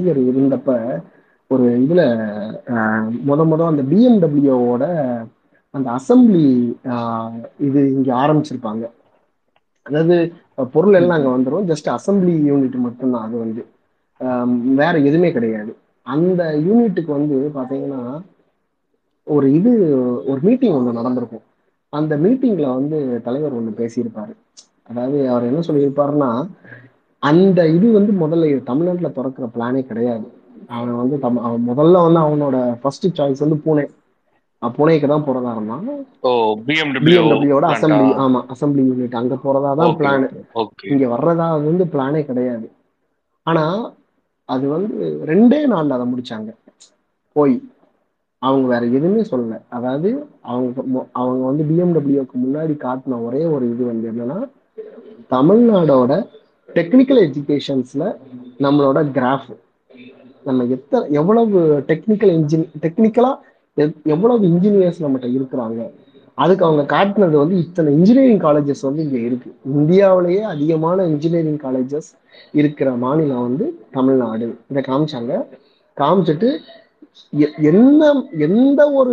கலைஞர் இருந்தப்ப ஒரு இதுல முத முத அந்த பிஎம்டபிள்யூவோட அந்த அசம்பிளி இது இங்க ஆரம்பிச்சிருப்பாங்க. அதாவது பொருள் எல்லாம் அங்க வந்துடும் ஜஸ்ட் அசம்பிளி யூனிட் மட்டும்தான் அது வந்து. வேற எதுவுமே கிடையாது. அந்த யூனிட்டுக்கு வந்து பாத்தீங்கன்னா ஒரு இது ஒரு மீட்டிங் ஒன்று நடந்திருக்கும். அந்த மீட்டிங்ல வந்து தலைவர் ஒன்று பேசியிருப்பாரு. அதாவது அவர் என்ன சொல்லியிருப்பாருன்னா அந்த இது வந்து முதல்ல தமிழ்நாட்டில் திறக்கிற பிளானே கிடையாது. அவன் வந்து தம் அவன் முதல்ல வந்து அவனோட ஃபர்ஸ்ட் சாய்ஸ் வந்து பூனே. புனேக்கு தான் போறதா இருந்தான். பிஎம்டபிள்யூட அசம்பிளி ஆமா அசம்பிளி யூனிட் அங்க போறதா தான் பிளான் இங்க வர்றதா வந்து பிளானே கிடையாது. ஆனா அது வந்து ரெண்டே நாள்ல அதை முடிச்சாங்க. போய். அவங்க வேற எதுவுமே சொல்லல. அதாவது அவங்க அவங்க வந்து பிஎம்டபிள்யூக்கு முன்னாடி காட்டின ஒரே ஒரு இது வந்து என்னன்னா தமிழ்நாடோட டெக்னிக்கல் எஜுகேஷன்ஸ்ல நம்மளோட கிராஃப் நம்ம எத்தனை எவ்வளவு டெக்னிக்கல் இன்ஜின் டெக்னிக்கலா எவ்வளவு இன்ஜினியர்ஸ் நம்மகிட்ட இருக்கிறாங்க? அதுக்கு அவங்க காட்டினது வந்து இத்தனை இன்ஜினியரிங் காலேஜஸ் வந்து இங்கே இருக்கு. இந்தியாவிலேயே அதிகமான இன்ஜினியரிங் காலேஜஸ் இருக்கிற மாநிலம் வந்து தமிழ்நாடு. இதை காமிச்சாங்க. காமிச்சிட்டு என்ன எந்த ஒரு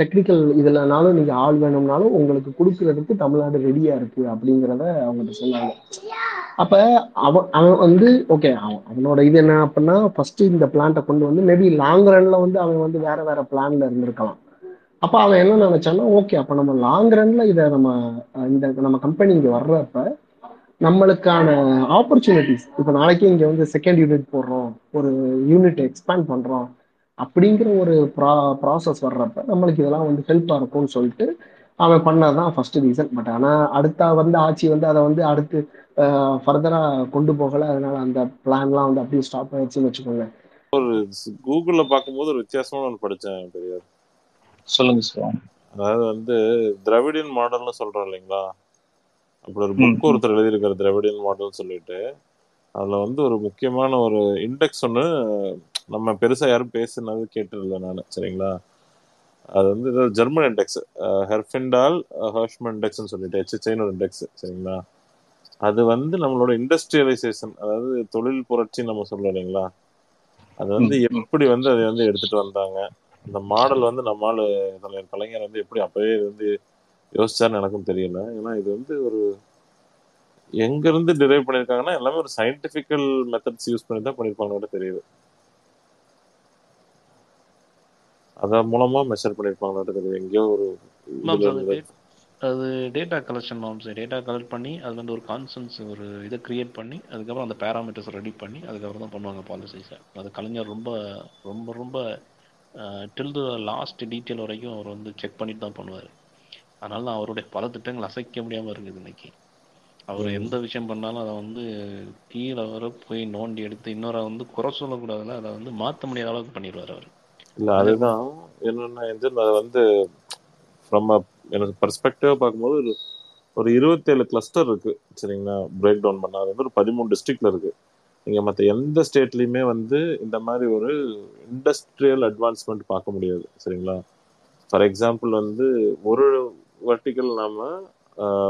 டெக்னிக்கல் இதுலனாலும் நீங்க ஆள் வேணும்னாலும் உங்களுக்கு கொடுக்கறதுக்கு தமிழ்நாடு ரெடியா இருக்கு அப்படிங்கிறத அவங்ககிட்ட சொன்னாங்க. அப்ப அவன் அவன் வந்து ஓகே அவன் அவனோட இது என்ன அப்படின்னா ஃபர்ஸ்ட் இந்த பிளான்ட்டை கொண்டு வந்து மேபி லாங் ரன்ல வந்து அவன் வந்து வேற வேற பிளான்ல இருந்திருக்கலாம். அப்ப அவன் என்ன நினைச்சான்னா ஓகே அப்ப நம்ம லாங் ரன்ல இதை நம்ம இந்த நம்ம கம்பெனி இங்க வர்றப்ப நம்மளுக்கான ஆப்பர்ச்சுனிட்டிஸ் இப்போ நாளைக்கு இங்க வந்து செகண்ட் யூனிட் போடுறோம் ஒரு யூனிட் எக்ஸ்பேண்ட் பண்றோம் அப்படிங்கிற ஒரு ப்ரா ப்ராசஸ் வர்றப்ப நம்மளுக்கு இதெல்லாம் வந்து ஹெல்ப்பா இருக்கும்னு சொல்லிட்டு அவன் பண்ணதான் ஃபர்ஸ்ட் ரீசன் பட் ஆனா அடுத்த வந்து ஆட்சி வந்து அதை வந்து அடுத்து ஃபர்தரா கொண்டு போகல. அதனால அந்த பிளான்லாம் வந்து அப்படியே ஸ்டாப் ஆயிடுச்சுன்னு வச்சுக்கோங்க. கூகுள்ல பார்க்கும்போது ஒரு வித்தியாசமான ஒன்று படிச்சேன் பெரியார். சொல்லுங்க சார் அதாவது வந்து திராவிடியன் மாடல்னு சொல்றோம் இல்லைங்களா? அப்படி ஒரு புக். ஒருத்தர் எழுதியிருக்காரு திராவிடியன் மாடல் சொல்லிட்டு. அதுல வந்து ஒரு முக்கியமான ஒரு இண்டெக்ஸ் ஒன்று நம்ம பெருசா யாரும் பேசுனது கேட்டதில்லை நான் சரிங்களா? அது வந்து ஜெர்மன் இண்டெக்ஸ் ஹெர்ஃபிண்டால் ஹர்ஷ்மன் இண்டெக்ஸ்னு சொல்லிட்டு ஹெச்ஹெச்ஐன்னு ஒரு இண்டெக்ஸ் சரிங்களா? அது வந்து நம்மளோட இண்டஸ்ட்ரியலைசேஷன் அதாவது தொழில் புரட்சி நம்ம சொல்றோம் இல்லைங்களா? அது வந்து. எப்படி வந்து அதை வந்து எடுத்துட்டு வந்தாங்க? இந்த மாடல் வந்து நம்மால் தலைவர் கலைஞர் வந்து எப்படி அப்பவே வந்து யோசிச்சாருன்னு எனக்கும் தெரியல. ஏன்னா இது வந்து ஒரு எங்க இருந்து டிரைவ் பண்ணிருக்காங்கன்னா எல்லாமே ஒரு சயின்டிபிக்கல் மெத்தட்ஸ் யூஸ் பண்ணி தான் பண்ணிருப்பாங்க தெரியுது. அதன் மூலமா மெஷர் பண்ணிருப்பாங்க. தெரியுது எங்கேயோ ஒரு அது இருந்து. டேட் அது data collection ma'am sir data collect பண்ணி அது வந்து ஒரு கான்சன்ஸ் ஒரு இதை கிரியேட் பண்ணி அதுக்கப்புறம் அந்த பேராமீட்டர்ஸ் ரெடி பண்ணி அதுக்கப்புறம் தான் பண்ணுவாங்க பாலிசிஸை அது கலைஞர் ரொம்ப ரொம்ப ரொம்ப டில் த லாஸ்ட் டீட்டெயில் வரைக்கும் அவர் வந்து செக் பண்ணிட்டு தான் பண்ணுவார். அதனால தான் அவருடைய பல திட்டங்கள் அசைக்க முடியாமல் இருக்குது இன்னைக்கு. அவர். எந்த விஷயம் பண்ணாலும் அதை வந்து கீழே வர போய் நோண்டி எடுத்து இன்னொரு வந்து குறை சொல்லக்கூடாதுல அதை வந்து மாற்ற முடியாத அளவுக்கு பண்ணிடுவார் அவர். இல்ல அதுதான். என்னன்னா இது அது வந்து ஃப்ரம் எனக்கு பர்ஸ்பெக்டிவா பார்க்கும்போது ஒரு ஒரு இருபத்தேழு கிளஸ்டர் இருக்கு சரிங்களா? பிரேக் டவுன் பண்ணாது வந்து ஒரு பதிமூணு டிஸ்ட்ரிக்ட்ல இருக்கு. நீங்க மற்ற எந்த ஸ்டேட்லயுமே வந்து இந்த மாதிரி ஒரு இண்டஸ்ட்ரியல் அட்வான்ஸ்மெண்ட் பார்க்க முடியாது சரிங்களா? ஃபார் எக்ஸாம்பிள் வந்து ஒரு வெர்டிக்கல் நாம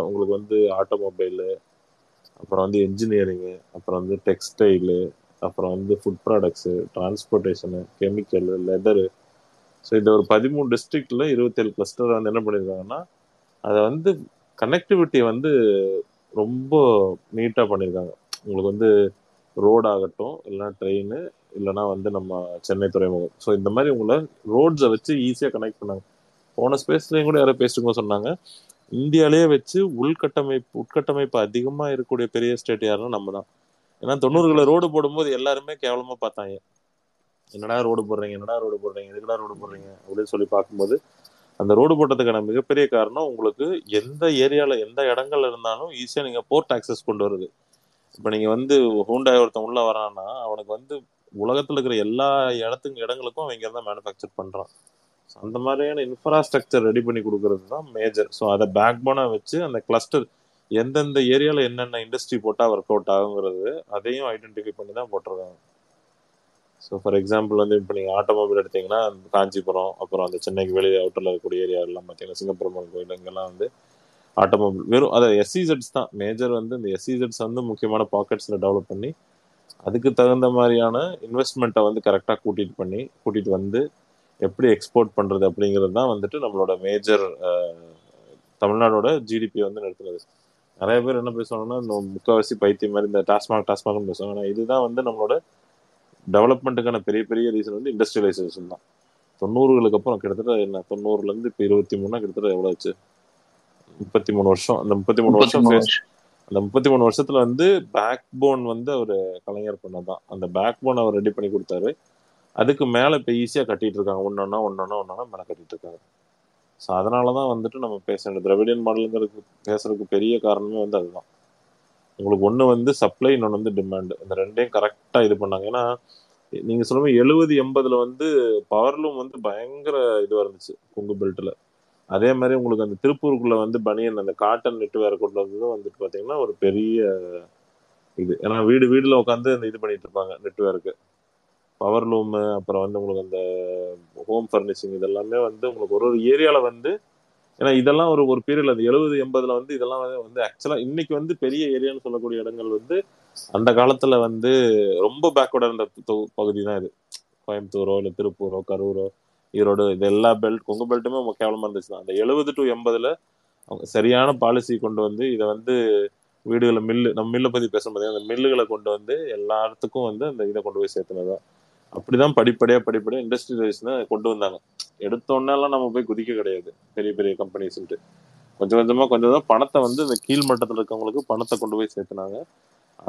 உங்களுக்கு வந்து ஆட்டோமொபைலு அப்புறம் வந்து இன்ஜினியரிங்கு அப்புறம் வந்து டெக்ஸ்டைலு அப்புறம் வந்து food products transportation chemical leather so இந்த ஒரு பதிமூணு டிஸ்ட்ரிக்டில் இருபத்தேழு கிளஸ்டர் வந்து என்ன பண்ணியிருக்காங்கன்னா அதை வந்து கனெக்டிவிட்டியை வந்து ரொம்ப நீட்டாக பண்ணியிருக்காங்க உங்களுக்கு வந்து ரோடு ஆகட்டும் இல்லைன்னா ட்ரெயின் இல்லைன்னா வந்து நம்ம சென்னை துறைமுகம். ஸோ இந்த மாதிரி உங்களை ரோட்ஸை வச்சு ஈஸியாக கனெக்ட் பண்ணாங்க. போன ஸ்பேஸ்லேயும் கூட யாரோ பேசிட்டு சொன்னாங்க. இந்தியாவிலேயே வச்சு உள்கட்டமைப்பு உட்கட்டமைப்பு அதிகமாக இருக்கக்கூடிய பெரிய ஸ்டேட் யாருன்னா நம்ம தான். ஏன்னா தொண்ணூறுகளை ரோடு போடும்போது எல்லாருமே கேவலமாக பார்த்தாங்க. என்னடா ரோடு போடுறீங்க என்னடா ரோடு போடுறீங்க எதுக்குடா ரோடு போடுறீங்க அப்படின்னு சொல்லி பார்க்கும்போது அந்த ரோடு போட்டதுக்கான மிகப்பெரிய காரணம் உங்களுக்கு எந்த ஏரியாவில் எந்த இடங்கள்ல இருந்தாலும் ஈஸியாக நீங்கள் போர்ட் ஆக்சஸ் கொண்டு வருது. இப்போ நீங்கள் வந்து ஹூண்டாய் ஒருத்தன் உள்ளே வரான்னா அவனுக்கு வந்து உலகத்தில் இருக்கிற எல்லா இடத்துக்கு இடங்களுக்கும் அவன் இங்க மேனுஃபேக்சர் பண்ணுறான் அந்த மாதிரியான இன்ஃப்ராஸ்ட்ரக்சர் ரெடி பண்ணி கொடுக்கறது தான் மேஜர் ஸோ அதை பேக் போனாக வச்சு அந்த கிளஸ்டர் எந்தெந்த ஏரியால என்னென்ன இண்டஸ்ட்ரி போட்டா ஒர்க் அவுட் ஆகுங்கிறது அதையும் ஐடென்டிஃபை பண்ணி தான் போட்டிருக்காங்க. ஸோ ஃபார் எக்ஸாம்பிள் வந்து இப்போ நீங்கள் ஆட்டோமொபைல் எடுத்தீங்கன்னா காஞ்சிபுரம் அப்புறம் அந்த சென்னைக்கு வெளியே அவுட்டரில் இருக்கக்கூடிய ஏரியா எல்லாம் பார்த்தீங்கன்னா சிங்கப்பெருமாள் கோயில் இங்கெல்லாம் வந்து ஆட்டோமொபைல் வெறும் அதாவது எஸ்இசெட்ஸ் தான். மேஜர் வந்து இந்த எஸ்சிசெட்ஸ் வந்து முக்கியமான பாக்கெட்ஸில் டெவலப் பண்ணி அதுக்கு தகுந்த மாதிரியான இன்வெஸ்ட்மெண்ட்டை வந்து கரெக்டாக கூட்டிகிட்டு பண்ணி கூட்டிகிட்டு வந்து எப்படி எக்ஸ்போர்ட் பண்ணுறது அப்படிங்கிறது தான் வந்துட்டு நம்மளோட மேஜர் தமிழ்நாடோட ஜிடிபி வந்து நிறுத்துனது. நிறைய பேர் என்ன பேசுவாங்கன்னா இந்த முக்கால்வாசி பைத்தியம் மாதிரி இந்த டாஸ்மாக் டாஸ்மாக்னு பேசுவாங்க. ஆனா இதுதான் வந்து நம்மளோட டெவலப்மெண்ட்டுக்கான பெரிய பெரிய ரீசன் வந்து இண்டஸ்ட்ரியலைசேஷன் தான். தொண்ணூறுகளுக்கு அப்புறம் கிட்டத்தட்ட என்ன தொண்ணூறுல இருந்து இப்போ இருபத்தி மூணுனா கிட்டத்தட்ட எவ்வளோ ஆச்சு? முப்பத்தி மூணு வருஷம். அந்த முப்பத்தி மூணு வருஷம் அந்த முப்பத்தி மூணு வருஷத்துல வந்து பேக் போன் வந்து அவர் கலைஞர் பண்ணதான் அந்த பேக் போன் அவர் ரெடி பண்ணி கொடுத்தாரு. அதுக்கு மேல இப்ப ஈஸியா கட்டிட்டு இருக்காங்க. ஒன்னொன்னா ஒன்னொன்னா ஒன்னொன்னா மேல கட்டிட்டு இருக்காங்க. ஸோ அதனாலதான் வந்துட்டு நம்ம பேச வேண்டிய திராவிடியன் மாடலுங்கிறதுக்கு பேசுறதுக்கு பெரிய காரணமே வந்து அதுதான். உங்களுக்கு ஒன்று வந்து சப்ளை இன்னொன்று வந்து டிமாண்டு இந்த ரெண்டையும் கரெக்டாக இது பண்ணாங்க. ஏன்னா நீங்கள் சொல்லுங்க எழுபது எண்பதுல வந்து பவர்லூம் வந்து பயங்கர இதுவாக இருந்துச்சு கொங்கு பெல்ட்டில் அதே மாதிரி உங்களுக்கு அந்த திருப்பூருக்குள்ள வந்து பனியன் அந்த காட்டன் நெட் வேற கொண்டு வந்ததும் வந்துட்டு பார்த்தீங்கன்னா ஒரு பெரிய இது. ஏன்னா வீடு வீடுல உட்காந்து அந்த இது பண்ணிட்டு இருப்பாங்க நெட்வேர்க்கு பவர் லூமு அப்புறம் வந்து உங்களுக்கு அந்த ஹோம் ஃபர்னிஷிங் இதெல்லாமே வந்து உங்களுக்கு ஒரு ஒரு ஏரியாவில் வந்து ஏன்னா இதெல்லாம் ஒரு ஒரு பீரியட்ல அந்த எழுபது எண்பதுல வந்து இதெல்லாம் வந்து- ஆக்சுவலாக ஆக்சுவலா இன்னைக்கு வந்து பெரிய ஏரியான்னு சொல்லக்கூடிய இடங்கள் வந்து அந்த காலத்துல வந்து ரொம்ப பேக்வர்டா இருந்த பகுதி தான் இது. கோயம்புத்தூரோ இல்லை திருப்பூரோ கரூரோ ஈரோடு இது எல்லா பெல்ட் கொங்கு பெல்ட்டுமே ரொம்ப கேவலமா இருந்துச்சு அந்த எழுபது டு எண்பதுல அவங்க சரியான பாலிசி கொண்டு வந்து இதை வந்து வீடுகளை மில்லு நம்ம மில்லை பத்தி பேசும்போது அந்த மில்லுகளை கொண்டு வந்து எல்லாத்துக்கும் வந்து அந்த இதை கொண்டு போய் சேர்த்துனதான் அப்படிதான் படிப்படியா படிப்படியா இண்டஸ்ட்ரியலைஸ்னு கொண்டு வந்தாங்க. எடுத்தோன்னெல்லாம் நம்ம போய் குதிக்க கிடையாது. பெரிய பெரிய கம்பெனிஸ்ன்ட்டு கொஞ்சம் கொஞ்சமா கொஞ்சம் பணத்தை வந்து இந்த கீழ் மட்டத்தில் இருக்கவங்களுக்கு பணத்தை கொண்டு போய் சேர்த்துனாங்க.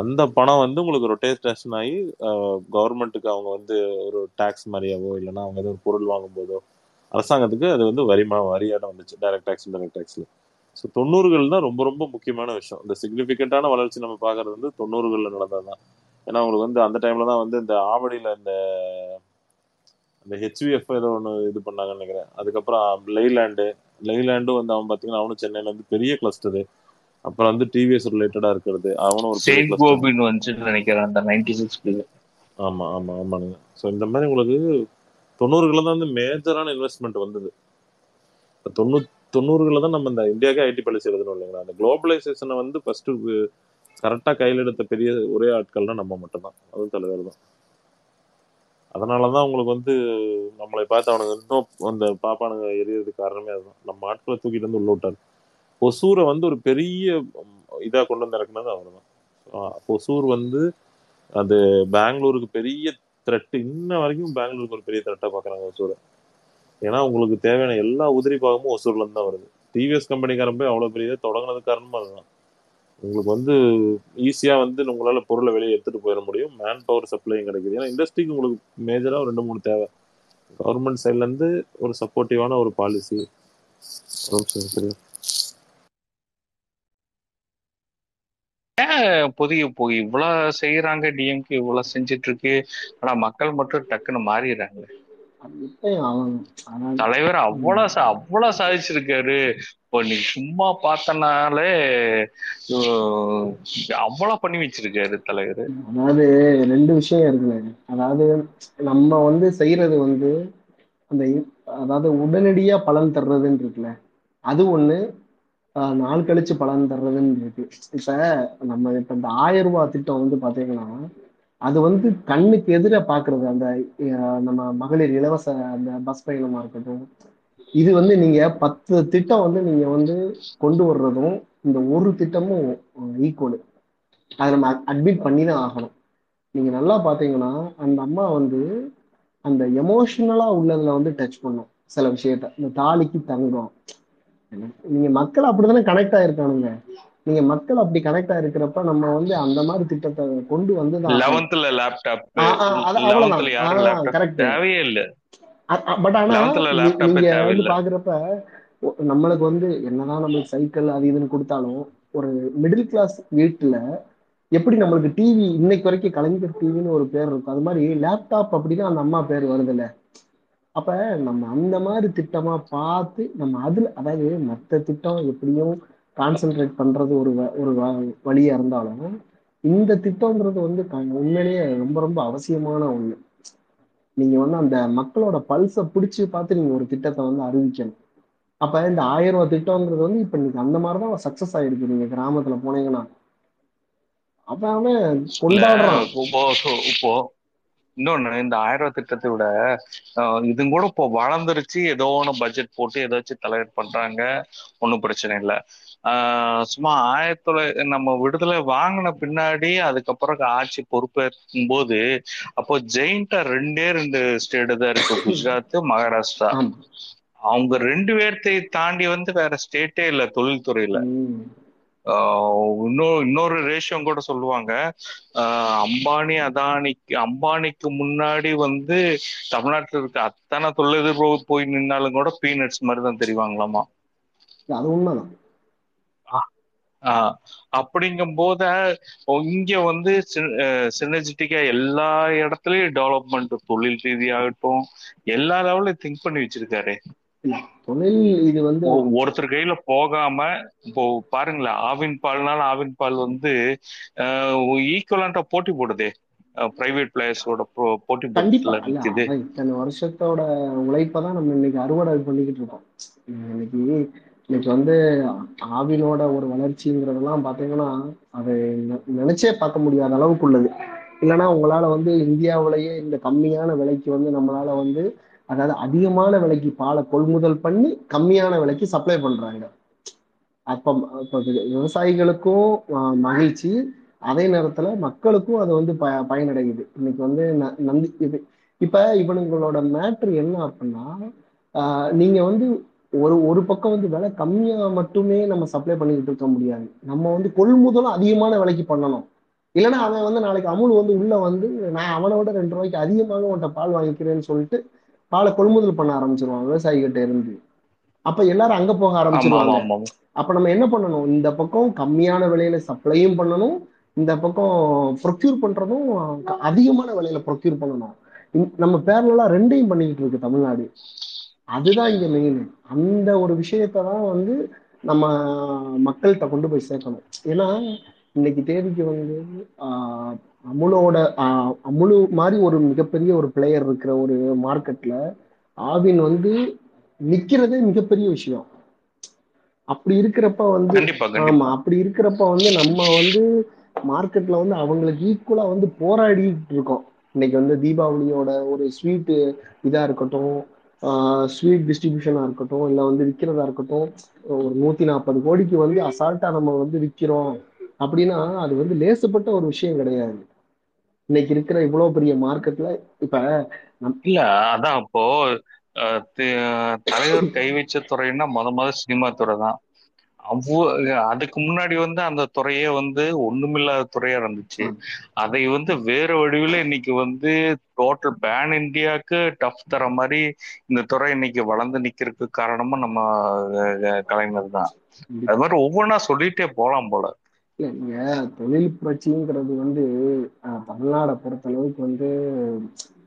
அந்த பணம் வந்து உங்களுக்கு ரொட்டேஷன் ஆகி கவர்மெண்ட்டுக்கு அவங்க வந்து ஒரு டேக்ஸ் மாதிரியாவோ இல்லைன்னா அவங்க ஏதோ ஒரு பொருள் வாங்கும் போதோ அரசாங்கத்துக்கு அது வந்து வரிமா வரியாட வந்துச்சு. டைரக்ட் டேக்ஸ் டைரக்ட் டேக்ஸில் ஸோ தொண்ணூறுகள் தான் ரொம்ப ரொம்ப முக்கியமான விஷயம். இந்த சிக்னிஃபிகண்டான வளர்ச்சி நம்ம பார்க்கறது வந்து தொண்ணூறுகளில் நடந்தது தான் ஏன்னா உங்களுக்கு வந்து அந்த டைம்ல தான் வந்து இந்த ஆவடியில இந்த அந்த ஹெச்விஎஃப் ஏதோ ஒன்று இது பண்ணாங்கன்னு நினைக்கிறேன். அதுக்கப்புறம் லெய்லாண்டு லெய்லாண்டும் வந்து அவன் பார்த்தீங்கன்னா அவனும் சென்னையில வந்து பெரிய கிளஸ்டரு அப்புறம் வந்து டிவிஎஸ் ரிலேட்டடா இருக்கிறது. அவனும் ஒரு சேட் வந்துச்சுன்னு நினைக்கிறேன் அந்த நைன்டி சிக்ஸ்ல ஆமா ஆமா ஆமாங்க. ஸோ இந்த மாதிரி உங்களுக்கு தொண்ணூறுகளில் தான் வந்து மேஜரான இன்வெஸ்ட்மெண்ட் வந்தது. தொண்ணூ தொண்ணூறுகளில் தான் நம்ம இந்த இந்தியாவுக்கு ஐடி பாலிசி எழுதணும் இல்லைங்களா? அந்த குளோபலைசேஷனை வந்து ஃபர்ஸ்ட் கரெக்டாக கையில் எடுத்த பெரிய ஒரே ஆட்கள்னா நம்ம மட்டும்தான். அதுவும் தலைவர் தான். அதனால தான் உங்களுக்கு வந்து நம்மளை பார்த்து அவனுக்கு இன்னும் அந்த பாப்பானுங்க எரியறதுக்கு காரணமே அதுதான். நம்ம ஆட்களை தூக்கிட்டு வந்து உள்ள விட்டாரு. ஒசூரை வந்து ஒரு பெரிய இதாக கொண்டு வந்து இறக்குனது அவர் தான் ஒசூர் வந்து அது பெங்களூருக்கு பெரிய த்ரெட்டு இன்ன வரைக்கும் பெங்களூருக்கு ஒரு பெரிய த்ரெட்டாக பார்க்குறாங்க ஒசூரை. ஏன்னா உங்களுக்கு தேவையான எல்லா உதிரி பாகமும் ஒசூர்லேருந்து தான் வருது. டிவிஎஸ் கம்பெனிக்காரன் போய் அவ்வளவு பெரிய தொடங்கினது காரணமா அதுதான். உங்களுக்கு வந்து ஈஸியா வந்து உங்களால பொருளை வெளியே எடுத்துட்டு போயிட முடியும். மேன் பவர் சப்ளையும் கிடைக்குது. ஏன்னா இண்டஸ்ட்ரிக்கு உங்களுக்கு மேஜரா ஒரு ரெண்டு மூணு தேவை. கவர்மெண்ட் சைட்ல இருந்து ஒரு சப்போர்ட்டிவான ஒரு பாலிசி தெரியும் புதிய இப்போ இவ்வளவு செய்யறாங்க டிஎம்கே இவ்வளவு செஞ்சிட்டு இருக்கு? ஆனா மக்கள் மட்டும் டக்குன்னு மாறிடுறாங்க தலைவர் அவ்வளவு அவ்வளவு சாதிச்சிருக்காரு. இப்போ நீ சும்மா பார்த்தனாலே அவ்வளவு பண்ணி வச்சிருக்காரு தலைவர். அதாவது ரெண்டு விஷயம் இருக்குல்ல அதாவது நம்ம வந்து செய்யறது வந்து அந்த அதாவது உடனடியா பலன் தர்றதுன்னு இருக்குல்ல. அது ஒண்ணு நாள் கழிச்சு பலன் தர்றதுன்னு இருக்கு. இப்ப நம்ம இப்ப இந்த ஆயிரம் ரூபாய் திட்டம் வந்து பாத்தீங்கன்னா அது வந்து கண்ணுக்கு எதிர பாக்குறது அந்த நம்ம மகளிர் இலவச அந்த பஸ் பயணமா இருக்கட்டும். இது வந்து நீங்க பத்து திட்டம் வந்து நீங்க வந்து கொண்டு வர்றதும் இந்த ஒரு திட்டமும் ஈக்குவலு அதை நம்ம அட்மிட் பண்ணி தான் ஆகணும். நீங்க நல்லா பாத்தீங்கன்னா அந்த அம்மா வந்து அந்த எமோஷனலா உள்ளதுல வந்து டச் பண்ணும். சில விஷயத்த. இந்த தாலிக்கு தங்கம். நீங்க மக்கள் அப்படிதானே கனெக்ட் ஆயிருக்கானுங்க. நீங்க மக்கள் அப்படி கனெக்ட் ஆயிருக்கிறப்ப நம்ம வந்து அந்த மாதிரி திட்டத்தை கொண்டு வந்து லெவன்த்ல லேப்டாப் கரெக்ட் தேவையே இல்ல. பட் ஆனா நீங்க வந்து பாக்குறப்ப நம்மளுக்கு வந்து என்னதான் நம்மளுக்கு சைக்கிள் அது இதுன்னு கொடுத்தாலும் ஒரு மிடில் கிளாஸ் வீட்டுல எப்படி நம்மளுக்கு டிவி இன்னைக்கு வரைக்கும் கலைஞர் டிவின்னு ஒரு பேர் இருக்கும். அது மாதிரி லேப்டாப் அப்படின்னா அந்த அம்மா பேர் வருதுல்ல. அப்ப நம்ம அந்த மாதிரி திட்டமா பார்த்து நம்ம அதுல அதாவது மத்த திட்டம் எப்படியும் கான்சென்ட்ரேட் பண்றது ஒரு வ- ஒரு வ- வழியா இருந்தாலும் இந்த திட்டம்ன்றது வந்து க- உண்மையிலேயே ரொம்ப ரொம்ப அவசியமான ஒண்ணு. நீங்க வந்து அந்த மக்களோட பல்ஸை பிடிச்சு பார்த்து நீங்க ஒரு திட்டத்தை வந்து அறிவிக்கணும். அப்ப இந்த ஆயிரம் ரூபாய் திட்டம்ங்கிறது வந்து இப்ப நீங்க அந்த மாதிரிதான் சக்சஸ் ஆயிருக்கு. நீங்க கிராமத்துல போனீங்கன்னா அவன் அவன் கொண்டாடுறான் இப்போ இன்னொன்னு இந்த ஆயிரம் ரூபாய் திட்டத்தை விட ஆஹ் கூட இப்போ வளர்ந்துருச்சு ஏதோ ஒன்று பட்ஜெட் போட்டு ஏதாச்சும் தலைவர் பண்றாங்க ஒன்றும் பிரச்சனை இல்லை. சும்மா ஆயிரத்தி தொள்ளாயிரத்தி நம்ம விடுதலை வாங்கின பின்னாடி அதுக்கப்புறம் ஆட்சி பொறுப்பேற்கும் போது அப்போ ஜெயின்டா ரெண்டே ரெண்டு ஸ்டேட் தான் இருக்கு. குஜராத் மகாராஷ்டிரா. அவங்க ரெண்டு பேர்த்தை தாண்டி வந்து வேற ஸ்டேட்டே இல்ல தொழில்துறையில. இன்னொரு இன்னொரு ரேஷியம் கூட சொல்லுவாங்க. ஆஹ் அம்பானி அதானிக்கு அம்பானிக்கு முன்னாடி வந்து தமிழ்நாட்டுல இருக்க அத்தனை தொழிலதிபர் போய் நின்னாலும் கூட பீனட்ஸ் மாதிரி தான் தெரிவாங்களாமா? அது உண்மைதான். அப்படிங்கும் போத இங்க வந்து சினர்ஜிட்டிக்கா எல்லா இடத்துலயும் டெவலப்மெண்ட் தொழில் ரீதியாகட்டும் எல்லா லெவலையும் திங்க் பண்ணி வச்சிருக்காரு. தொழில் இது வந்து ஒருத்தர் கையில போகாம இப்போ பாருங்களேன் ஆவின் பால்னால ஆவின் பால் வந்து ஈக்குவலண்டா போட்டி போடுதே. பிரைவேட் பிளேயர்ஸோட போட்டி கண்டிப்பா. இத்தனை வருஷத்தோட உழைப்பதான் நம்ம இன்னைக்கு அறுவடை பண்ணிக்கிட்டு இருக்கோம். இன்னைக்கு இன்னைக்கு வந்து ஆவினோட ஒரு வளர்ச்சிங்கிறதெல்லாம் பாத்தீங்கன்னா அது நினைச்சே பார்க்க முடியாத அளவுக்கு உள்ளது. இல்லைன்னா உங்களால வந்து இந்தியாவிலேயே இந்த கம்மியான விலைக்கு வந்து நம்மளால வந்து அதாவது அதிகமான விலைக்கு பாலை கொள்முதல் பண்ணி கம்மியான விலைக்கு சப்ளை பண்றாங்க. அப்ப விவசாயிகளுக்கும் மகிழ்ச்சி. அதே நேரத்துல மக்களுக்கும் அது வந்து ப பயனடையுது. இன்னைக்கு வந்து ந- நந்தி இது இப்ப இவனுங்களோட மேட்ரு என்ன அப்படின்னா நீங்க வந்து ஒரு ஒரு பக்கம் வந்து விலை கம்மியா மட்டுமே நம்ம சப்ளை பண்ணிக்கிட்டு இருக்க முடியாது. நம்ம வந்து கொள்முதலும் அதிகமான விலைக்கு பண்ணணும். இல்லைன்னா அவன் வந்து நாளைக்கு அமுல் வந்து உள்ள வந்து நான் அவனை விட ரெண்டு ரூபாய்க்கு அதிகமாக உன்கிட்ட பால் வாங்கிக்கிறேன்னு சொல்லிட்டு பாலை கொள்முதல் பண்ண ஆரம்பிச்சிருவான் விவசாயிகிட்ட இருந்து. அப்ப எல்லாரும் அங்க போக ஆரம்பிச்சிருவாங்க. அப்ப நம்ம என்ன பண்ணணும்? இந்த பக்கம் கம்மியான விலையில சப்ளையும் பண்ணணும். இந்த பக்கம் ப்ரொக்யூர் பண்றதும் அதிகமான விலையில ப்ரொக்யூர் பண்ணணும். நம்ம பேரலா ரெண்டையும் பண்ணிக்கிட்டு இருக்கு தமிழ்நாடு. அதுதான் இங்க மெயின் அந்த ஒரு விஷயத்தை தான் வந்து நம்ம மக்கள்கிட்ட கொண்டு போய் சேர்க்கணும். ஏன்னா இன்னைக்கு தேதிக்கு வந்து ஆஹ், அமுலோட அமுலு மாதிரி ஒரு மிகப்பெரிய ஒரு பிளேயர் இருக்கிற ஒரு மார்க்கெட்ல ஆவின் வந்து நிக்கிறதே மிகப்பெரிய விஷயம். அப்படி இருக்கிறப்ப வந்து ஆமா அப்படி இருக்கிறப்ப வந்து நம்ம வந்து மார்க்கெட்ல வந்து அவங்களுக்கு ஈக்குவலா வந்து போராடிட்டு இருக்கோம். இன்னைக்கு வந்து தீபாவளியோட ஒரு ஸ்வீட் இதா இருக்கட்டும் ஸ்வீட் டிஸ்ட்ரிபியூஷனாக இருக்கட்டும் இல்ல வந்து விற்கிறதா இருக்கட்டும் ஒரு நூத்தி நாற்பது கோடிக்கு வந்து அசால்ட்டா நம்ம வந்து விற்கிறோம் அப்படின்னா அது வந்து லேசுப்பட்ட ஒரு விஷயம் கிடையாது. இன்னைக்கு இருக்கிற இவ்வளவு பெரிய மார்க்கெட்ல இப்ப நம் இல்ல அதான் அப்போ தலைவர் கைவிச்ச துறைன்னா முத முத சினிமா துறை தான். அவ்வளோ அதுக்கு முன்னாடி வந்து அந்த துறையே வந்து ஒண்ணுமில்லாத துறையா இருந்துச்சு. அதை வந்து வேற வடிவில இன்னைக்கு வந்து டோட்டல் பேன் இந்தியாவுக்கு டஃப் தர மாதிரி இந்த துறை இன்னைக்கு வளர்ந்து நிக்கிறதுக்கு காரணமும் நம்ம கலைஞர் தான். அது மாதிரி ஒவ்வொன்றா சொல்லிட்டே போலாம் போல. இல்ல நீங்க தொழில் புரட்சிங்கிறது வந்து தமிழ்நாடை பொறுத்த அளவுக்கு வந்து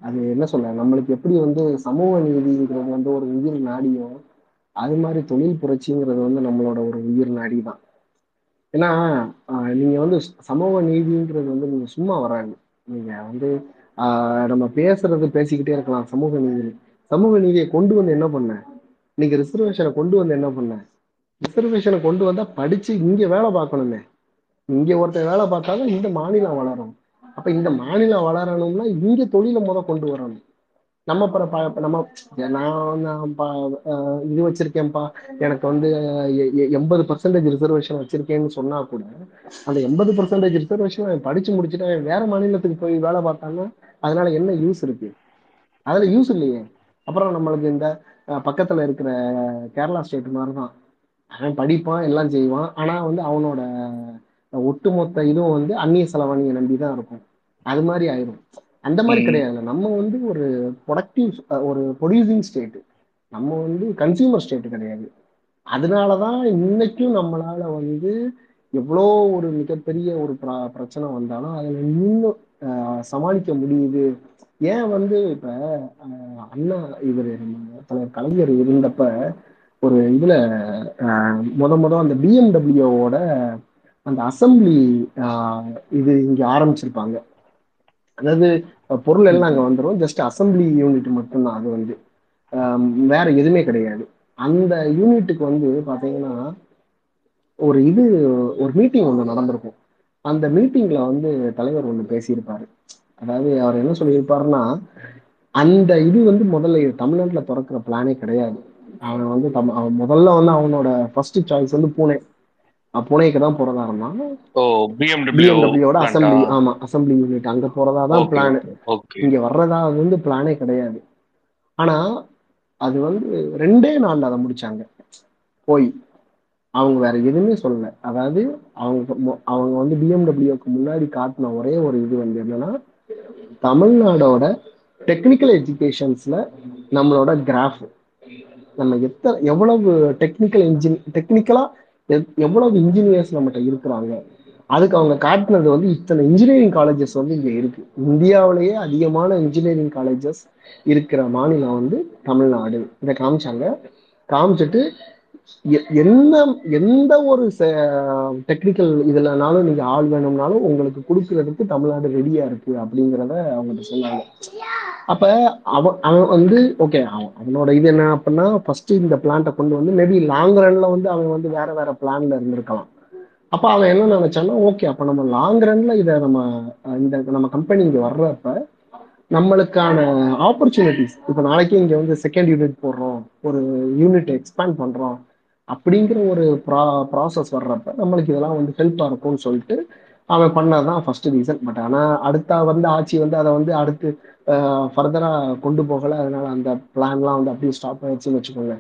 அது என்ன சொல்ல நம்மளுக்கு எப்படி வந்து சமூக நீதிங்கிறது வந்து ஒரு உயிர் நாடியோ அது மாதிரி தொழில் புரட்சிங்கிறது வந்து நம்மளோட ஒரு உயிர் நாடி தான் ஏன்னா நீங்கள் வந்து சமூக நீதிங்கிறது வந்து நீங்க சும்மா வராது. நீங்கள் வந்து நம்ம பேசுறது பேசிக்கிட்டே இருக்கலாம் சமூக நீதி. சமூக நீதியை கொண்டு வந்து என்ன பண்ண? இன்னைக்கு ரிசர்வேஷனை கொண்டு வந்து என்ன பண்ண? ரிசர்வேஷனை கொண்டு வந்தால் படிச்சு இங்கே வேலை பார்க்கணுமே. இங்கே ஒருத்தன் வேலை பார்த்தாலும் இந்த மாநிலம் வளரும். அப்போ இந்த மாநிலம் வளரணும்னா இங்கே தொழிலை முத கொண்டு வரணும். நம்ம அப்புறம் நம்ம நான் நான் அஹ் இது வச்சிருக்கேன்ப்பா. எனக்கு வந்து எண்பது பர்சன்டேஜ் ரிசர்வேஷன் வச்சிருக்கேன்னு சொன்னா கூட அந்த எண்பது பர்சன்டேஜ் ரிசர்வேஷன் அவன் படிச்சு முடிச்சுட்டு அவன் வேற மாநிலத்துக்கு போய் வேலை பார்த்தான்னா அதனால என்ன யூஸ் இருக்கு? அதுல யூஸ் இல்லையே. அப்புறம் நம்மளுக்கு இந்த பக்கத்துல இருக்கிற கேரளா ஸ்டேட் மாதிரி தான் அவன் படிப்பான் எல்லாம் செய்வான். ஆனா வந்து அவனோட ஒட்டுமொத்த இதுவும் வந்து அந்நிய செலவாணியை நம்பி தான் இருக்கும். அது மாதிரி ஆயிரும். அந்த மாதிரி. கிடையாது நம்ம வந்து ஒரு ப்ரொடக்டிவ் ஒரு ப்ரொடியூசிங் ஸ்டேட் நம்ம வந்து கன்சியூமர் ஸ்டேட் கிடையாது. அதனாலதான் இன்னைக்கும் நம்மளால வந்து எவ்வளோ ஒரு மிகப்பெரிய ஒரு பிர- பிரச்சனை வந்தாலும் அதில் இன்னும் சமாளிக்க முடியுது. ஏன் வந்து இப்ப அண்ணா இவர் நம்ம தலைவர் கலைஞர் இருந்தப்ப ஒரு இதுல முத முத அந்த பிஎம்டபிள்யூவோட அந்த அசம்பிளி இது இங்க ஆரம்பிச்சிருப்பாங்க. அதாவது பொருள் எல்லாம் அங்க வந்துடும் ஜஸ்ட் அசம்பிளி யூனிட் மட்டும்தான் அது வந்து. வேற எதுவுமே கிடையாது. அந்த யூனிட்டுக்கு வந்து பாத்தீங்கன்னா ஒரு இது ஒரு மீட்டிங் ஒன்று நடந்திருக்கும். அந்த மீட்டிங்ல வந்து தலைவர் ஒண்ணு பேசியிருப்பாரு. அதாவது அவர் என்ன சொல்லியிருப்பாருன்னா அந்த இது வந்து முதல்ல இது தமிழ்நாட்டுல திறக்கிற பிளானே கிடையாது. அவன் வந்து தம் முதல்ல வந்து அவனோட ஃபர்ஸ்ட் சாய்ஸ் வந்து பூனே பூனேக்கு தான் போறதா இருந்தான் பிஎம்டபிள்யூட அசம்பிளி ஆமா அசம்பிளி யூனிட் அங்க போறதா தான் பிளான் இங்க வர்றதா அது வந்து பிளானே கிடையாது. ஆனா அது வந்து ரெண்டே நாள்ல அதை முடிச்சாங்க. போய் அவங்க வேற எதுவுமே சொல்லல. அதாவது அவங்க அவங்க வந்து பிஎம்டபிள்யூக்கு முன்னாடி காட்டின ஒரே ஒரு இது வந்து என்னன்னா தமிழ்நாடோட டெக்னிக்கல் எஜுகேஷன்ஸ்ல நம்மளோட கிராஃப் நம்ம எத்தனை எவ்வளவு டெக்னிக்கல் இன்ஜின் டெக்னிக்கலா எவ்வளவு இன்ஜினியர்ஸ் நம்மகிட்ட இருக்கிறாங்க? அதுக்கு அவங்க காட்டினது வந்து இத்தனை இன்ஜினியரிங் காலேஜஸ் வந்து இங்க இருக்கு. இந்தியாவிலேயே அதிகமான இன்ஜினியரிங் காலேஜஸ் இருக்கிற மாநிலம் வந்து தமிழ்நாடு. இதை காமிச்சாங்க. காமிச்சிட்டு என்ன எந்த ஒரு டெக்னிக்கல் இதுலனாலும் நீங்க ஆள் வேணும்னாலும் உங்களுக்கு கொடுக்கறதுக்கு தமிழ்நாடு ரெடியா இருக்கு அப்படிங்கிறத அவங்ககிட்ட சொன்னாங்க. அப்ப அவன் அவன் வந்து ஓகே அவன் அவனோட இது என்ன அப்படின்னா ஃபர்ஸ்ட் இந்த பிளான்ட்டை கொண்டு வந்து மேபி லாங் ரன்ல வந்து அவன் வந்து வேற வேற பிளான்ல இருந்திருக்கலாம். அப்ப அவன் என்ன நினைச்சான்னா ஓகே அப்ப நம்ம லாங் ரன்ல இதை நம்ம இந்த நம்ம கம்பெனி இங்க வர்றப்ப நம்மளுக்கான ஆப்பர்ச்சுனிட்டிஸ் இப்போ நாளைக்கே இங்க வந்து செகண்ட் யூனிட் போடுறோம் ஒரு யூனிட் எக்ஸ்பேண்ட் பண்றோம் அப்படிங்கிற ஒரு ப்ரா ப்ராசஸ் வர்றப்ப நம்மளுக்கு இதெல்லாம் வந்து ஹெல்ப்பாக இருக்கும்னு சொல்லிட்டு அவன் பண்ணதான் ஃபர்ஸ்ட் ரீசன் பட் ஆனால் அடுத்த வந்து ஆட்சி வந்து அதை வந்து அடுத்து ஃபர்தராக கொண்டு போகலை. அதனால அந்த பிளான்லாம் வந்து அப்படியே ஸ்டாப் ஆயிடுச்சுன்னு வச்சுக்கோங்க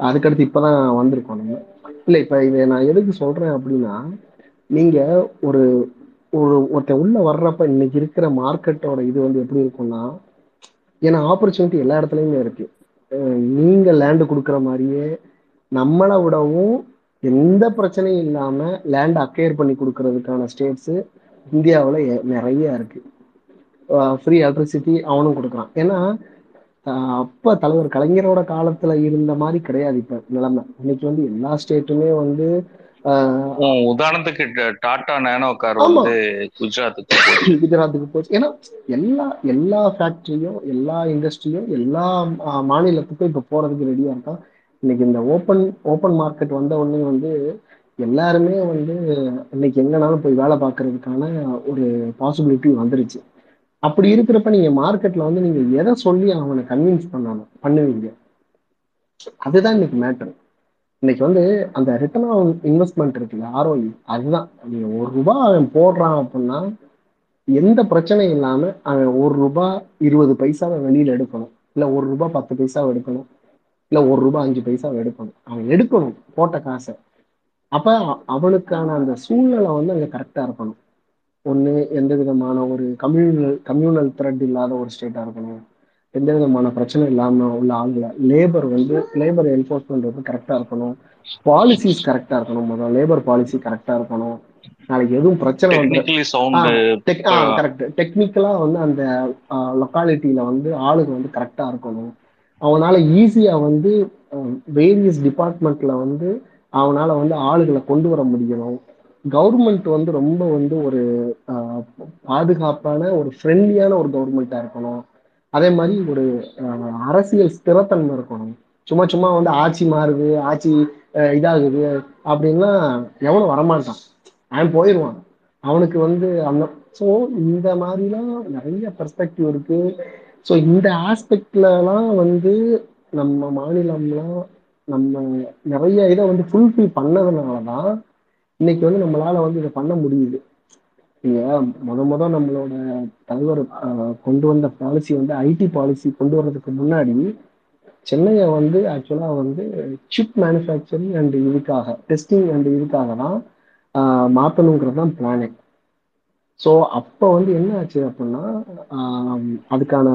அதுக்கடுத்து இப்பதான் வந்திருக்கோம் நம்ம. இல்லை இப்போ இதை நான் எதுக்கு சொல்கிறேன் அப்படின்னா நீங்கள் ஒரு ஒரு ஒருத்தன் உள்ளே வர்றப்ப இன்னைக்கு இருக்கிற மார்க்கெட்டோட இது வந்து எப்படி இருக்கும்னா ஏன்னா ஆப்பர்ச்சுனிட்டி எல்லா இடத்துலையுமே இருக்குது நீங்கள் லேண்டு கொடுக்குற மாதிரியே நம்மளை விடவும் எந்த பிரச்சனையும் இல்லாம லேண்ட் அக்கேர் பண்ணி கொடுக்கறதுக்கான ஸ்டேட்ஸ் இந்தியாவில் நிறைய இருக்கு. ஃப்ரீ எலக்ட்ரிசிட்டி அவனும் கொடுக்குறான். ஏன்னா அப்ப தலைவர் கலைஞரோட காலத்துல இருந்த மாதிரி கிடையாது இப்ப நிலைமை. இன்னைக்கு வந்து எல்லா ஸ்டேட்டுமே வந்து உதாரணத்துக்கு டாடா நேனோ கார் வந்து குஜராத்துக்கு குஜராத்துக்கு போச்சு. ஏன்னா எல்லா எல்லா ஃபேக்டரியும் எல்லா இண்டஸ்ட்ரியும் எல்லா மாநிலத்துக்கும் இப்ப போறதுக்கு ரெடியா இருக்கான். இன்னைக்கு இந்த ஓப்பன் ஓப்பன் மார்க்கெட் வந்த உடனே வந்து எல்லாருமே வந்து இன்னைக்கு எங்கனாலும் போய் வேலை பார்க்கறதுக்கான ஒரு பாசிபிலிட்டி வந்துருச்சு. அப்படி இருக்கிறப்ப நீங்க மார்க்கெட்ல வந்து நீங்க எதை சொல்லி அவனை கன்வின்ஸ் பண்ணணும் பண்ணுவீங்க? அதுதான் இன்னைக்கு மேட்டர் இன்னைக்கு வந்து அந்த ரிட்டர்ன் ஆன் இன்வெஸ்ட்மெண்ட் இருக்குல்ல ஆர்ஓஇ அதுதான். நீங்க ஒரு ரூபாய் அவன் போடுறான் அப்படின்னா எந்த பிரச்சனையும் இல்லாம அவன் ஒரு ரூபாய் இருபது பைசாவை வெளியில எடுக்கணும். இல்ல ஒரு ரூபாய் பத்து பைசாவை எடுக்கணும். இல்ல ஒரு ரூபாய் அஞ்சு பைசாவை எடுக்கணும் அவன் எடுக்கணும் போட்ட காசை. அப்ப அவனுக்கான அந்த சூழ்நிலை வந்து அங்க கரெக்டா இருக்கணும். ஒண்ணு எந்த விதமான ஒரு கம்யூனல் கம்யூனல் த்ரெட் இல்லாத ஒரு ஸ்டேட்டா இருக்கணும். எந்த விதமான பிரச்சனை இல்லாம உள்ள ஆளுங்களை லேபர் வந்து லேபர் என்ஃபோர்ஸ்மெண்ட் வந்து கரெக்டா இருக்கணும். பாலிசிஸ் கரெக்டா இருக்கணும். முதல்ல லேபர் பாலிசி கரெக்டா இருக்கணும். நாளைக்கு எதுவும் பிரச்சனை வந்து கரெக்ட் டெக்னிக்கலா வந்து அந்த லொக்காலிட்டியில வந்து ஆளுங்க வந்து கரெக்டா இருக்கணும். அவனால ஈஸியா வந்து வேரியஸ் டிபார்ட்மெண்ட்ல வந்து அவனால வந்து ஆளுகளை கொண்டு வர முடியணும் கவர்மெண்ட் வந்து ரொம்ப வந்து ஒரு பாதுகாப்பான ஒரு ஃப்ரெண்ட்லியான ஒரு கவர்மெண்ட்டாக இருக்கணும். அதே மாதிரி ஒரு அரசியல் ஸ்திரத்தன்மை இருக்கணும். சும்மா சும்மா வந்து ஆட்சி மாறுது ஆட்சி இதாகுது அப்படின்னா எவனும் வரமாட்டான். அவன் போயிடுவான். அவனுக்கு வந்து அந்த ஸோ இந்த மாதிரிலாம் நிறைய பெர்ஸ்பெக்டிவ் இருக்கு. ஸோ இந்த ஆஸ்பெக்ட்லலாம் வந்து நம்ம மாநிலம்லாம் நம்ம நிறைய இதை வந்து ஃபுல்ஃபில் பண்ணதுனால தான் இன்னைக்கு வந்து நம்மளால வந்து இதை பண்ண முடியுது. நீங்க முத முத நம்மளோட தலைவர் கொண்டு வந்த பாலிசி வந்து ஐடி பாலிசி கொண்டு வர்றதுக்கு முன்னாடி சென்னையை வந்து ஆக்சுவலாக வந்து சிப் மேனுஃபேக்சரிங் அண்ட் இதுக்காக டெஸ்டிங் அண்ட் இதுக்காக தான் மாற்றணுங்கிறது தான் பிளானே ஸோ அப்போ வந்து என்ன ஆச்சு அப்படின்னா அதுக்கான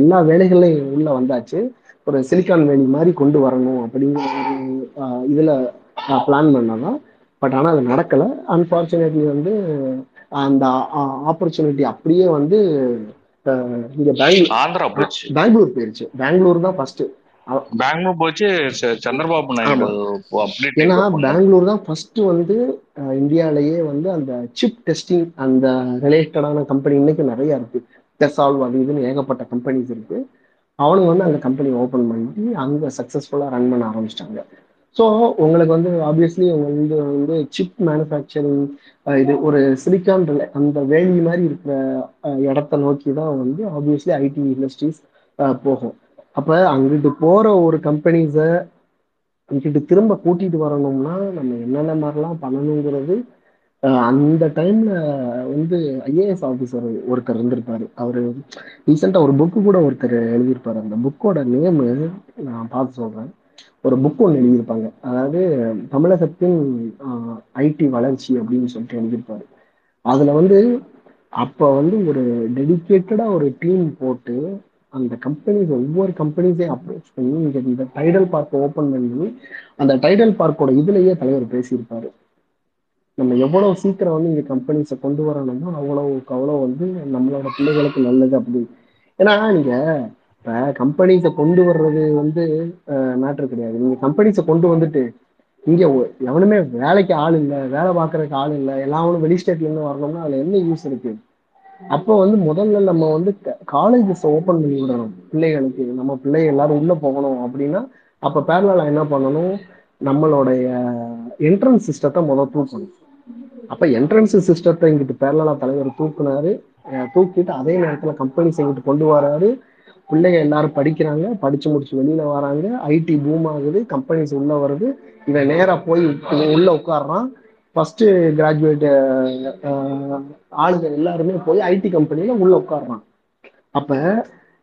எல்லா வேலைகளையும் உள்ள வந்தாச்சு. ஒரு சிலிக்கான் வேலி மாதிரி கொண்டு வரணும் அப்படிங்கிற ஒரு இதுல பிளான் பண்ணதான் பட் ஆனால் அது நடக்கல. அன்பார்ச்சுனேட்லி வந்து அந்த ஆப்பர்ச்சுனிட்டி அப்படியே வந்து இங்க பெங்களூர் ஆந்திரா போச்சு. பெங்களூர் போயிருச்சு. பெங்களூர் தான் ஃபர்ஸ்ட் பெங்களூர் போச்சு சந்திரபாபு நாயுடு ஏன்னா. பெங்களூர் தான் ஃபர்ஸ்ட் வந்து அஹ், இந்தியாலயே வந்து அந்த சிப் டெஸ்டிங் அந்த ரிலேட்டடான கம்பெனி இன்னைக்கு நிறைய இருக்கு. டெசால்வ் அது இதுன்னு ஏகப்பட்ட கம்பெனிஸ் இருக்கு. அவனுங்க வந்து அந்த கம்பெனி ஓபன் பண்ணி அங்க சக்சஸ்ஃபுல்லா ரன் பண்ண ஆரம்பிச்சிட்டாங்க. ஸோ உங்களுக்கு வந்து ஆப்வியஸ்லி உங்களுக்கு வந்து வந்து சிப் மேனுஃபேக்சரிங் இது ஒரு சிலிக்கான் அந்த வேலி மாதிரி இருக்கிற இடத்த நோக்கி தான் வந்து ஆப்வியஸ்லி ஐடி இண்டஸ்ட்ரீஸ் போகும். அப்ப அங்கிட்டு போற ஒரு கம்பெனிஸை இங்கிட்டு திரும்ப கூட்டிட்டு வரணும்னா நம்ம என்னென்ன மாதிரிலாம் பண்ணணுங்கிறது அந்த டைம்ல வந்து ஐஏஎஸ் ஆஃபீஸர் ஒருத்தர் இருந்திருப்பாரு. அவரு ரீசெண்டா ஒரு புக்கு கூட ஒருத்தர் எழுதியிருப்பாரு. அந்த புக்கோட நேமு நான் பார்த்து சொல்றேன். ஒரு புக் ஒன்று எழுதியிருப்பாங்க. அதாவது தமிழகத்தின் ஐடி வளர்ச்சி அப்படின்னு சொல்லிட்டு எழுதியிருப்பாரு. அதுல வந்து அப்ப வந்து ஒரு டெடிக்கேட்டடா ஒரு டீம் போட்டு அந்த கம்பெனிஸ் ஒவ்வொரு கம்பெனிஸையும் அப்ரோச் பண்ணி நீங்கள் இந்த டைடல் பார்க் ஓப்பன் பண்ணி அந்த டைடல் பார்க்கோட இதுலயே தலைவர் பேசியிருப்பாரு. நம்ம எவ்வளோ சீக்கிரம் வந்து இங்கே கம்பெனிஸை கொண்டு வரணுமோ அவ்வளோ அவ்வளோ வந்து நம்மளோட பிள்ளைகளுக்கு நல்லது அப்படி. ஏன்னா நீங்கள் இப்போ கம்பெனிஸை கொண்டு வர்றது வந்து மேட்ரு கிடையாது. நீங்கள் கம்பெனிஸை கொண்டு வந்துட்டு இங்கே எவனுமே வேலைக்கு ஆள் இல்லை வேலை பார்க்கறதுக்கு ஆள் இல்லை எல்லாவனும் வெளி ஸ்டேட்ல இருந்து வரணும்னா அதில் என்ன யூஸ் இருக்குது அப்போ வந்து முதல்ல நம்ம வந்து காலேஜஸ் ஓப்பன் பண்ணி விடணும். பிள்ளைகளுக்கு நம்ம பிள்ளை எல்லாரும் உள்ள போகணும் அப்படின்னா அப்ப பேரலா என்ன பண்ணணும்? நம்மளுடைய என்ட்ரன்ஸ் சிஸ்டத்தை முதல் தூக்கணும். அப்ப என்ட்ரன்ஸ் சிஸ்டத்தை இங்கிட்டு பேரலா தலைவர் தூக்குனாரு. தூக்கிட்டு அதே நேரத்துல கம்பெனிஸ் இங்கிட்டு கொண்டு வராரு. பிள்ளைங்க எல்லாரும் படிக்கிறாங்க. படிச்சு முடிச்சு வெளியில வராங்க. ஐடி பூம் ஆகுது. கம்பெனிஸ் உள்ள வருது. இவன் நேரா போய் உள்ள உட்கார்றான். ஃபர்ஸ்ட் கிராஜுவேட் ஆளுங்க எல்லாருமே போய் ஐடி கம்பெனியில் உள்ள உட்காடுறான் அப்ப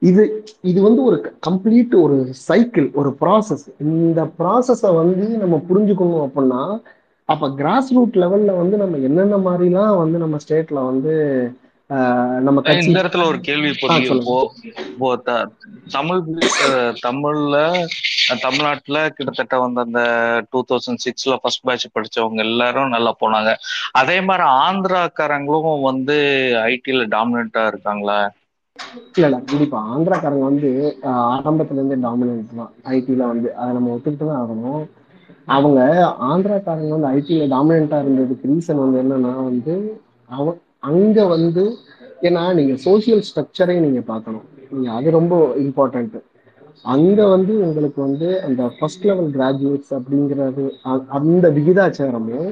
இது இது வந்து ஒரு கம்ப்ளீட் ஒரு சைக்கிள் ஒரு ப்ராசஸ் இந்த ப்ராசஸை வந்து நம்ம புரிஞ்சுக்கணும் அப்படின்னா அப்ப கிராஸ் ரூட் லெவல்ல வந்து நம்ம என்னென்ன மாதிரிலாம் வந்து நம்ம ஸ்டேட்ல வந்து நம்ம கட்சி இந்த இடத்துல ஒரு கேள்வி. இப்போ தமிழ் தமிழ்ல தமிழ்நாட்டுல கிட்டத்தட்ட வந்து அந்த டூ தௌசண்ட் சிக்ஸ்ல ஃபர்ஸ்ட் பேட்ச் படிச்சவங்க எல்லாரும் நல்லா போனாங்க. அதே மாதிரி ஆந்திராக்காரங்களும் வந்து ஐடில டாமினண்டா இருக்காங்களா? இல்ல இல்ல. கண்டிப்பா ஆந்திராக்காரங்க வந்து ஆரம்பத்துல இருந்தே டாமினன்ட் தான். ஐடில வந்து. அதை நம்ம ஒத்துக்கிட்டு தான் ஆகணும். அவங்க ஆந்திராக்காரங்க வந்து ஐடில டாமினண்டா இருந்ததுக்கு ரீசன் வந்து என்னன்னா வந்து அவ அங்க வந்து ஏன்னா நீங்க சோசியல் ஸ்ட்ரக்சரை நீங்க பார்க்கணும். நீங்க அது ரொம்ப இம்பார்ட்டன்ட் அங்க வந்து உங்களுக்கு வந்து அந்த ஃபர்ஸ்ட் லெவல் கிராஜுவேட்ஸ் அப்படிங்கிறது அந்த விகிதாச்சாரமும்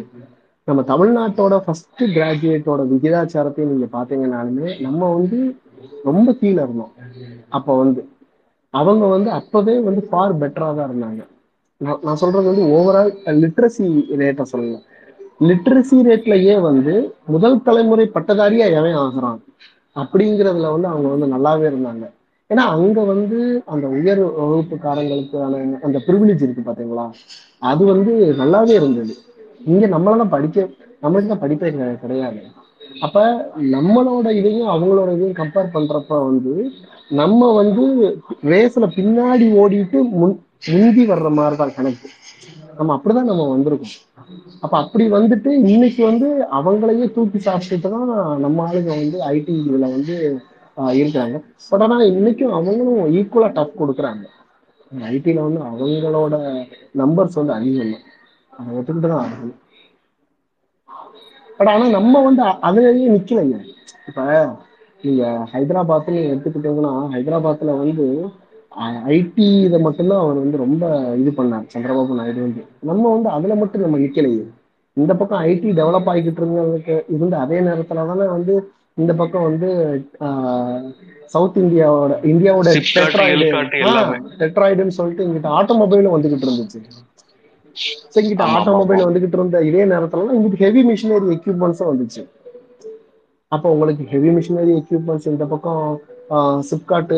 நம்ம தமிழ்நாட்டோட ஃபர்ஸ்ட் கிராஜுவேட்டோட விகிதாச்சாரத்தையும் நீங்க பாத்தீங்கன்னாலுமே நம்ம வந்து ரொம்ப கீழே இருந்தோம். அப்ப வந்து அவங்க வந்து அப்பவே வந்து ஃபார் பெட்டரா தான் இருந்தாங்க. நான் நான் சொல்றது வந்து ஓவரால் லிட்ரஸி ரேட்டை சொல்லல. லிட்ரஸி ரேட்லயே வந்து முதல் தலைமுறை பட்டதாரியா எவன் ஆகுறான்? அப்படிங்கிறதுல வந்து அவங்க வந்து நல்லாவே இருந்தாங்க. ஏன்னா அங்க வந்து அந்த உயர் வகுப்புக்காரங்களுக்கான அந்த ப்ரிவிலேஜ் இருக்கு பாத்தீங்களா? அது வந்து நல்லாவே இருந்தது. இங்க நம்மளால படிக்க நம்மளுக்கு தான் படிப்பே கிடையாது. அப்ப நம்மளோட இதையும் அவங்களோட இதையும் கம்பேர் பண்றப்ப வந்து நம்ம வந்து ரேஸ்ல பின்னாடி ஓடிட்டு முன் முந்தி வர்ற மாதிரி தான் கணக்கு நம்ம அப்படிதான் நம்ம வந்திருக்கோம். அப்ப அப்படி வந்துட்டு இன்னைக்கு வந்து அவங்களையே தூக்கி சாப்பிட்டுட்டு தான் நம்ம ஆளுங்க வந்து ஐடி இதுல வந்து இருக்கிறாங்க. பட் ஆனா இன்னைக்கும் அவங்களும் ஈக்குவலா டஃப் கொடுக்குறாங்க. ஐடில வந்து அவங்களோட நம்பர்ஸ் வந்து அதிகம். தான் அதை ஒத்துக்கிட்டு தான் ஆகணும் பட் ஆனா நம்ம வந்து அதுலயே நிக்கலைங்க. இப்ப நீங்க ஹைதராபாத்ல எடுத்துக்கிட்டீங்கன்னா ஹைதராபாத்ல வந்து ஐடி இதை மட்டும்தான் அவர் வந்து ரொம்ப இது பண்ணார். சந்திரபாபு நாயுடு வந்து. நம்ம வந்து அதுல மட்டும் நம்ம நிக்கலையே. இந்த பக்கம் ஐடி டெவலப் ஆகிக்கிட்டு இருந்ததுக்கு இருந்த அதே நேரத்துல தானே வந்து இந்த பக்கம் வந்து சவுத் இந்தியாவோட இந்தியாவோட டெட்ராய்டு. டெட்ராய்டுன்னு சொல்லிட்டு இங்கிட்ட ஆட்டோமொபைலும் வந்துகிட்டு இருந்துச்சு. இங்கிட்ட ஆட்டோமொபைல். வந்துகிட்டு இருந்த இதே நேரத்துல தான் இங்கிட்டு ஹெவி மிஷினரி எக்யூப்மெண்ட்ஸும் வந்துச்சு. அப்போ உங்களுக்கு ஹெவி மிஷினரி எக்யூப்மெண்ட்ஸ் இந்த பக்கம் சிப்காட்டு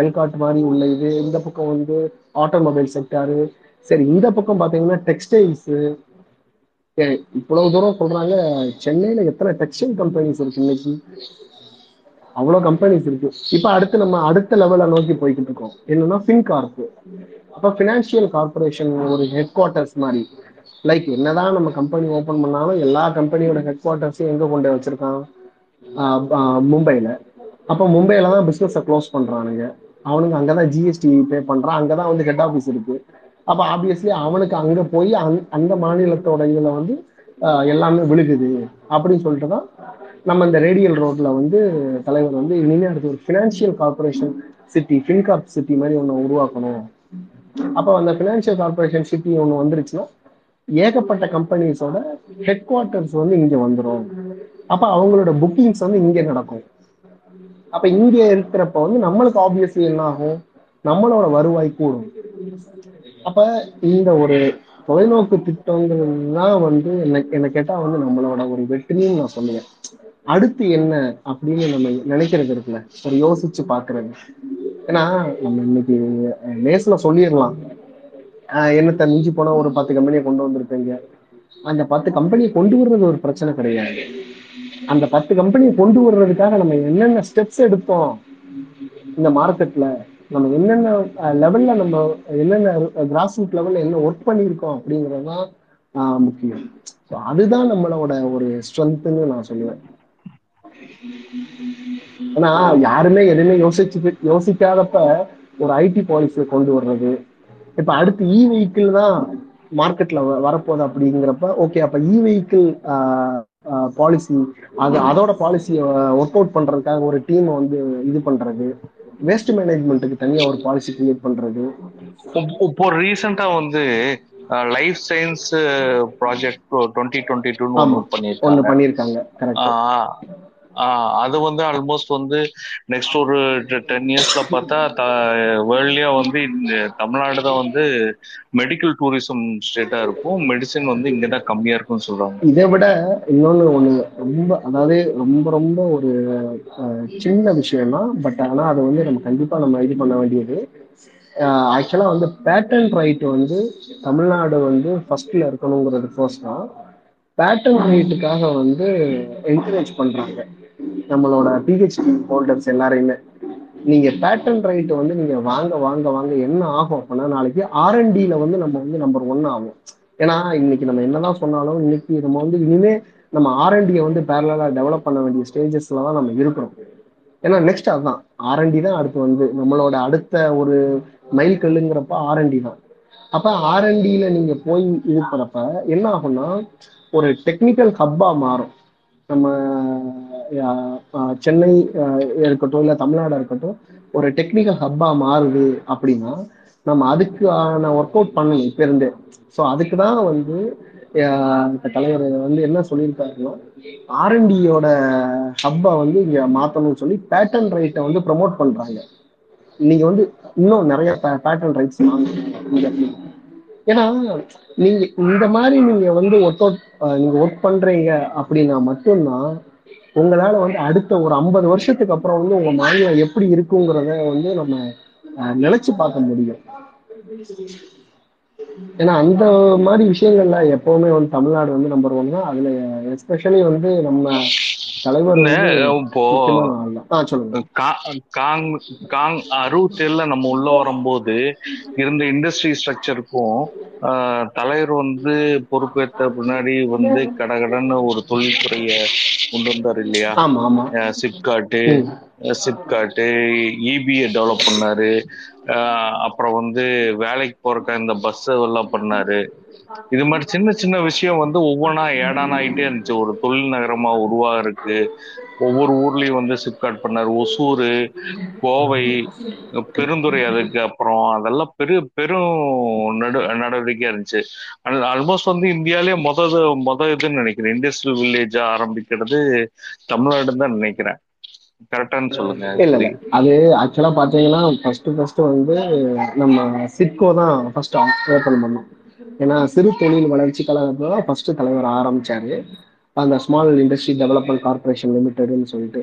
எல்காட் மாதிரி உள்ள இது இந்த பக்கம் வந்து ஆட்டோமொபைல் செக்டாரு. சரி இந்த பக்கம் பார்த்தீங்கன்னா டெக்ஸ்டைல்ஸு. இவ்வளவு தூரம் சொல்றாங்க சென்னையில எத்தனை டெக்ஸ்டைல் கம்பெனிஸ் இருக்கு இன்னைக்கு? அவ்வளோ கம்பெனிஸ் இருக்கு. இப்போ அடுத்து நம்ம அடுத்த லெவலை நோக்கி போய்கிட்டு இருக்கோம். என்னன்னா ஃபின்கார்ப் அப்போ ஃபினான்ஷியல் கார்பரேஷன் ஒரு ஹெட் குவார்ட்டர்ஸ் மாதிரி. லைக் என்னதான் நம்ம கம்பெனி ஓப்பன் பண்ணாலும் எல்லா கம்பெனியோட ஹெட் குவார்ட்டர்ஸையும் எங்க கொண்டு வச்சிருக்கான்? ஆஹ் அப்போ மும்பையில தான் பிஸ்னஸை க்ளோஸ் பண்றானுங்க. அவனுக்கு அங்கதான் ஜிஎஸ்டி பே பண்ணுறான் அங்கே தான் வந்து ஹெட் ஆஃபீஸ் இருக்கு. அப்போ ஆப்வியஸ்லி அவனுக்கு அங்கே போய் அந் அந்த மாநிலத்தோட இதில் வந்து எல்லாமே விழுகுது. அப்படின்னு சொல்லிட்டு தான் நம்ம இந்த ரேடியல் ரோட்ல வந்து தலைவர் வந்து இனிமே அடுத்து ஒரு financial corporation city Fincorp city மாதிரி ஒன்று உருவாக்கணும். அப்போ அந்த ஃபினான்ஷியல் கார்பரேஷன் சிட்டி ஒன்று வந்துருச்சுன்னா ஏகப்பட்ட கம்பெனிஸோட ஹெட் குவார்ட்டர்ஸ் வந்து இங்கே வந்துடும் அப்போ அவங்களோட புக்கிங்ஸ் வந்து இங்கே நடக்கும். அப்ப இங்க இருக்கிறப்ப வந்து நம்மளுக்கு ஆப்வியஸ்லி என்ன ஆகும் நம்மளோட வருவாய் கூடும். அப்ப இந்த ஒரு தொலைநோக்கு திட்டங்கள் தான் வந்து என்ன என்ன கேட்டா வந்து நம்மளோட ஒரு வெற்றின்னு நான் சொல்லுவேன். அடுத்து என்ன அப்படின்னு நம்ம நினைக்கிறது இருக்குல்ல? ஒரு யோசிச்சு பாக்குறது. ஏன்னா நம்ம இன்னைக்கு லேஸ்ல சொல்லிடலாம். ஆஹ் என்னத்த மிஞ்சி போனா ஒரு பத்து கம்பெனியை கொண்டு வந்திருப்பீங்க. அந்த பத்து கம்பெனியை கொண்டு வர்றது ஒரு பிரச்சனை கிடையாது. அந்த பத்து கம்பெனியை கொண்டு வர்றதுக்காக நம்ம என்னென்ன ஸ்டெப்ஸ் எடுத்தோம் இந்த மார்க்கெட்ல நம்ம என்னென்ன லெவல்ல நம்ம என்னென்ன கிராஸ் ரூட் லெவல்ல என்ன ஒர்க் பண்ணியிருக்கோம் அப்படிங்கிறது தான் ஆஹ் முக்கியம். ஸோ அதுதான் நம்மளோட ஒரு ஸ்ட்ரென்த்னு நான் சொல்லுவேன். ஆனா யாருமே எதுவுமே யோசிச்சு யோசிக்காதப்ப ஒரு ஐடி பாலிசியை கொண்டு வர்றது. இப்ப அடுத்து இ வெஹிக்கிள் தான் மார்க்கெட்ல வரப்போகுது அப்படிங்கிறப்ப ஓகே அப்ப இ வெஹிக்கிள் பாலிசி அது அதோட பாலிசியை ஒர்க் அவுட் பண்றதுக்காக ஒரு டீமை வந்து இது பண்றது. வேஸ்ட் மேனேஜ்மெண்ட்டுக்கு தனியா ஒரு பாலிசி கிரியேட் பண்றது. இப்போ- ரீசெண்டா வந்து life science project twenty twenty ஆமா. ஒன்று பண்ணியிருக்காங்க. அது வந்து ஆல்மோஸ்ட் வந்து நெக்ஸ்ட் ஒரு டென் இயர்ஸ்ல பார்த்தா வேர்ல்ட்லயா வந்து இந்த தமிழ்நாடு தான் வந்து மெடிக்கல் டூரிசம் ஸ்டேட்டா இருக்கும். மெடிசின் வந்து இங்க தான் கம்மியா இருக்கும்னு சொல்றாங்க. இதை விட இன்னொன்னு ஒண்ணு ரொம்ப அதாவது ரொம்ப ரொம்ப ஒரு சின்ன விஷயம் தான் பட் ஆனா அது வந்து நம்ம கண்டிப்பா நம்ம இது பண்ண வேண்டியது. ஆக்சுவலா வந்து பேட்டன் ரைட் வந்து தமிழ்நாடு வந்து ஃபர்ஸ்ட்ல இருக்கணுங்கிறது ஃபர்ஸ்ட் தான். பேட்டன் ரைட்டுக்காக வந்து என்கரேஜ் பண்றாங்க. நம்மளோட பிஹெச்டி ஹோல்டர்ஸ் எல்லாரையுமே நீங்க பேட்டன் ரைட் வந்து நீங்க வாங்க வாங்க வாங்க என்ன ஆகும் அப்படின்னா நாளைக்கு ஆர்என்டில வந்து நம்ம வந்து நம்பர் ஒன் ஆகும். ஏன்னா இன்னைக்கு நம்ம என்னதான் சொன்னாலும் இன்னைக்கு நம்ம வந்து இனிமே நம்ம ஆர்என்டியை வந்து பேரலா டெவலப் பண்ண வேண்டிய ஸ்டேஜஸ்ல தான் நம்ம இருக்கிறோம். ஏன்னா நெக்ஸ்ட் அதுதான். ஆர்என்டி தான் அடுத்து வந்து நம்மளோட அடுத்த ஒரு மைல் கல்லுங்கிறப்ப ஆர்என்டி தான். அப்ப ஆர்என்டியில நீங்க போய் இருக்கிறப்ப என்ன ஆகும்னா ஒரு டெக்னிக்கல் ஹப்பா மாறும். நம்ம சென்னை இருக்கட்டும் இல்ல தமிழ்நாடா இருக்கட்டும் ஒரு டெக்னிக்கல் ஹப்பா மாறுது அப்படின்னா நம்ம அதுக்கான ஒர்க் அவுட் பண்ணணும் இப்போ இருந்தே. ஸோ அதுக்கு தான் வந்து தலைவர் வந்து என்ன சொல்லியிருக்காருன்னா ஆர்என்டியோட ஹப்பை வந்து இங்க மாத்தணும்னு சொல்லி பேட்டர்ன் ரைட்டை வந்து ப்ரமோட் பண்றாங்க. நீங்க வந்து இன்னும் நிறைய பேட்டன் ரைட்ஸ் வாங்க ஏன்னா நீங்க இந்த மாதிரி நீங்க வந்து ஒர்க் அவுட் நீங்க ஒர்க் பண்றீங்க அப்படின்னா மட்டும்தான் உங்களால வந்து அடுத்த ஒரு ஐம்பது வருஷத்துக்கு அப்புறம் வந்து உங்க மாநிலம் எப்படி இருக்குங்கிறத வந்து நம்ம அஹ், நினைச்சு பார்க்க முடியும். ஏன்னா அந்த மாதிரி விஷயங்கள்ல எப்பவுமே வந்து தமிழ்நாடு வந்து நம்பர் ஒன் தான். அதுல எஸ்பெஷலி வந்து நம்ம தலைவர் இப்போ காங் காங் அறுபத்தி ஏழுல நம்ம உள்ள வரும்போது இருந்த இண்டஸ்ட்ரி ஸ்ட்ரக்சருக்கும் தலைவர் வந்து பொறுப்பேற்ற பின்னாடி வந்து கடகடன்னு ஒரு தொழில்துறைய கொண்டு வந்தார் இல்லையா? சிப்காட்டு. சிப்காட்டு இபியை டெவலப் பண்ணாரு. அப்புறம் வந்து வேலைக்கு போறக்க இந்த பஸ் எல்லாம் பண்ணாரு. இது மாதிரி சின்ன சின்ன விஷயம் வந்து ஒவ்வொன்றா ஏடான் ஆகிட்டே இருந்துச்சு. ஒரு தொழில் நகரமா உருவாகிறதுக்கு ஒவ்வொரு ஊர்லயும் வந்து சிப்காட் பண்ணார். ஒசூர் கோவை பெருந்துறை அதுக்கு அப்புறம் அதெல்லாம் பெரு பெரும் நடு நடவடிக்கையா இருந்துச்சு. ஆல்மோஸ்ட் வந்து இந்தியாலே மொத மொத இதுன்னு நினைக்கிறேன். இண்டஸ்ட்ரியல் வில்லேஜா ஆரம்பிக்கிறது தமிழ்நாடுன்னு தான் நினைக்கிறேன். கரெக்டான்னு சொல்லுங்க. இல்ல இல்ல. அது ஆக்சுவலா பாத்தீங்கன்னா ஃபர்ஸ்ட் ஃபர்ஸ்ட் வந்து நம்ம சிட்கோ தான் ஃபர்ஸ்ட் ஓபன் பண்ணோம். ஏன்னா சிறு தொழில் வளர்ச்சி கழகத்தை தான் ஃபர்ஸ்ட் தலைவர் ஆரம்பிச்சாரு. அந்த ஸ்மால் இண்டஸ்ட்ரி டெவலப்மெண்ட் கார்பரேஷன் லிமிடெட்னு சொல்லிட்டு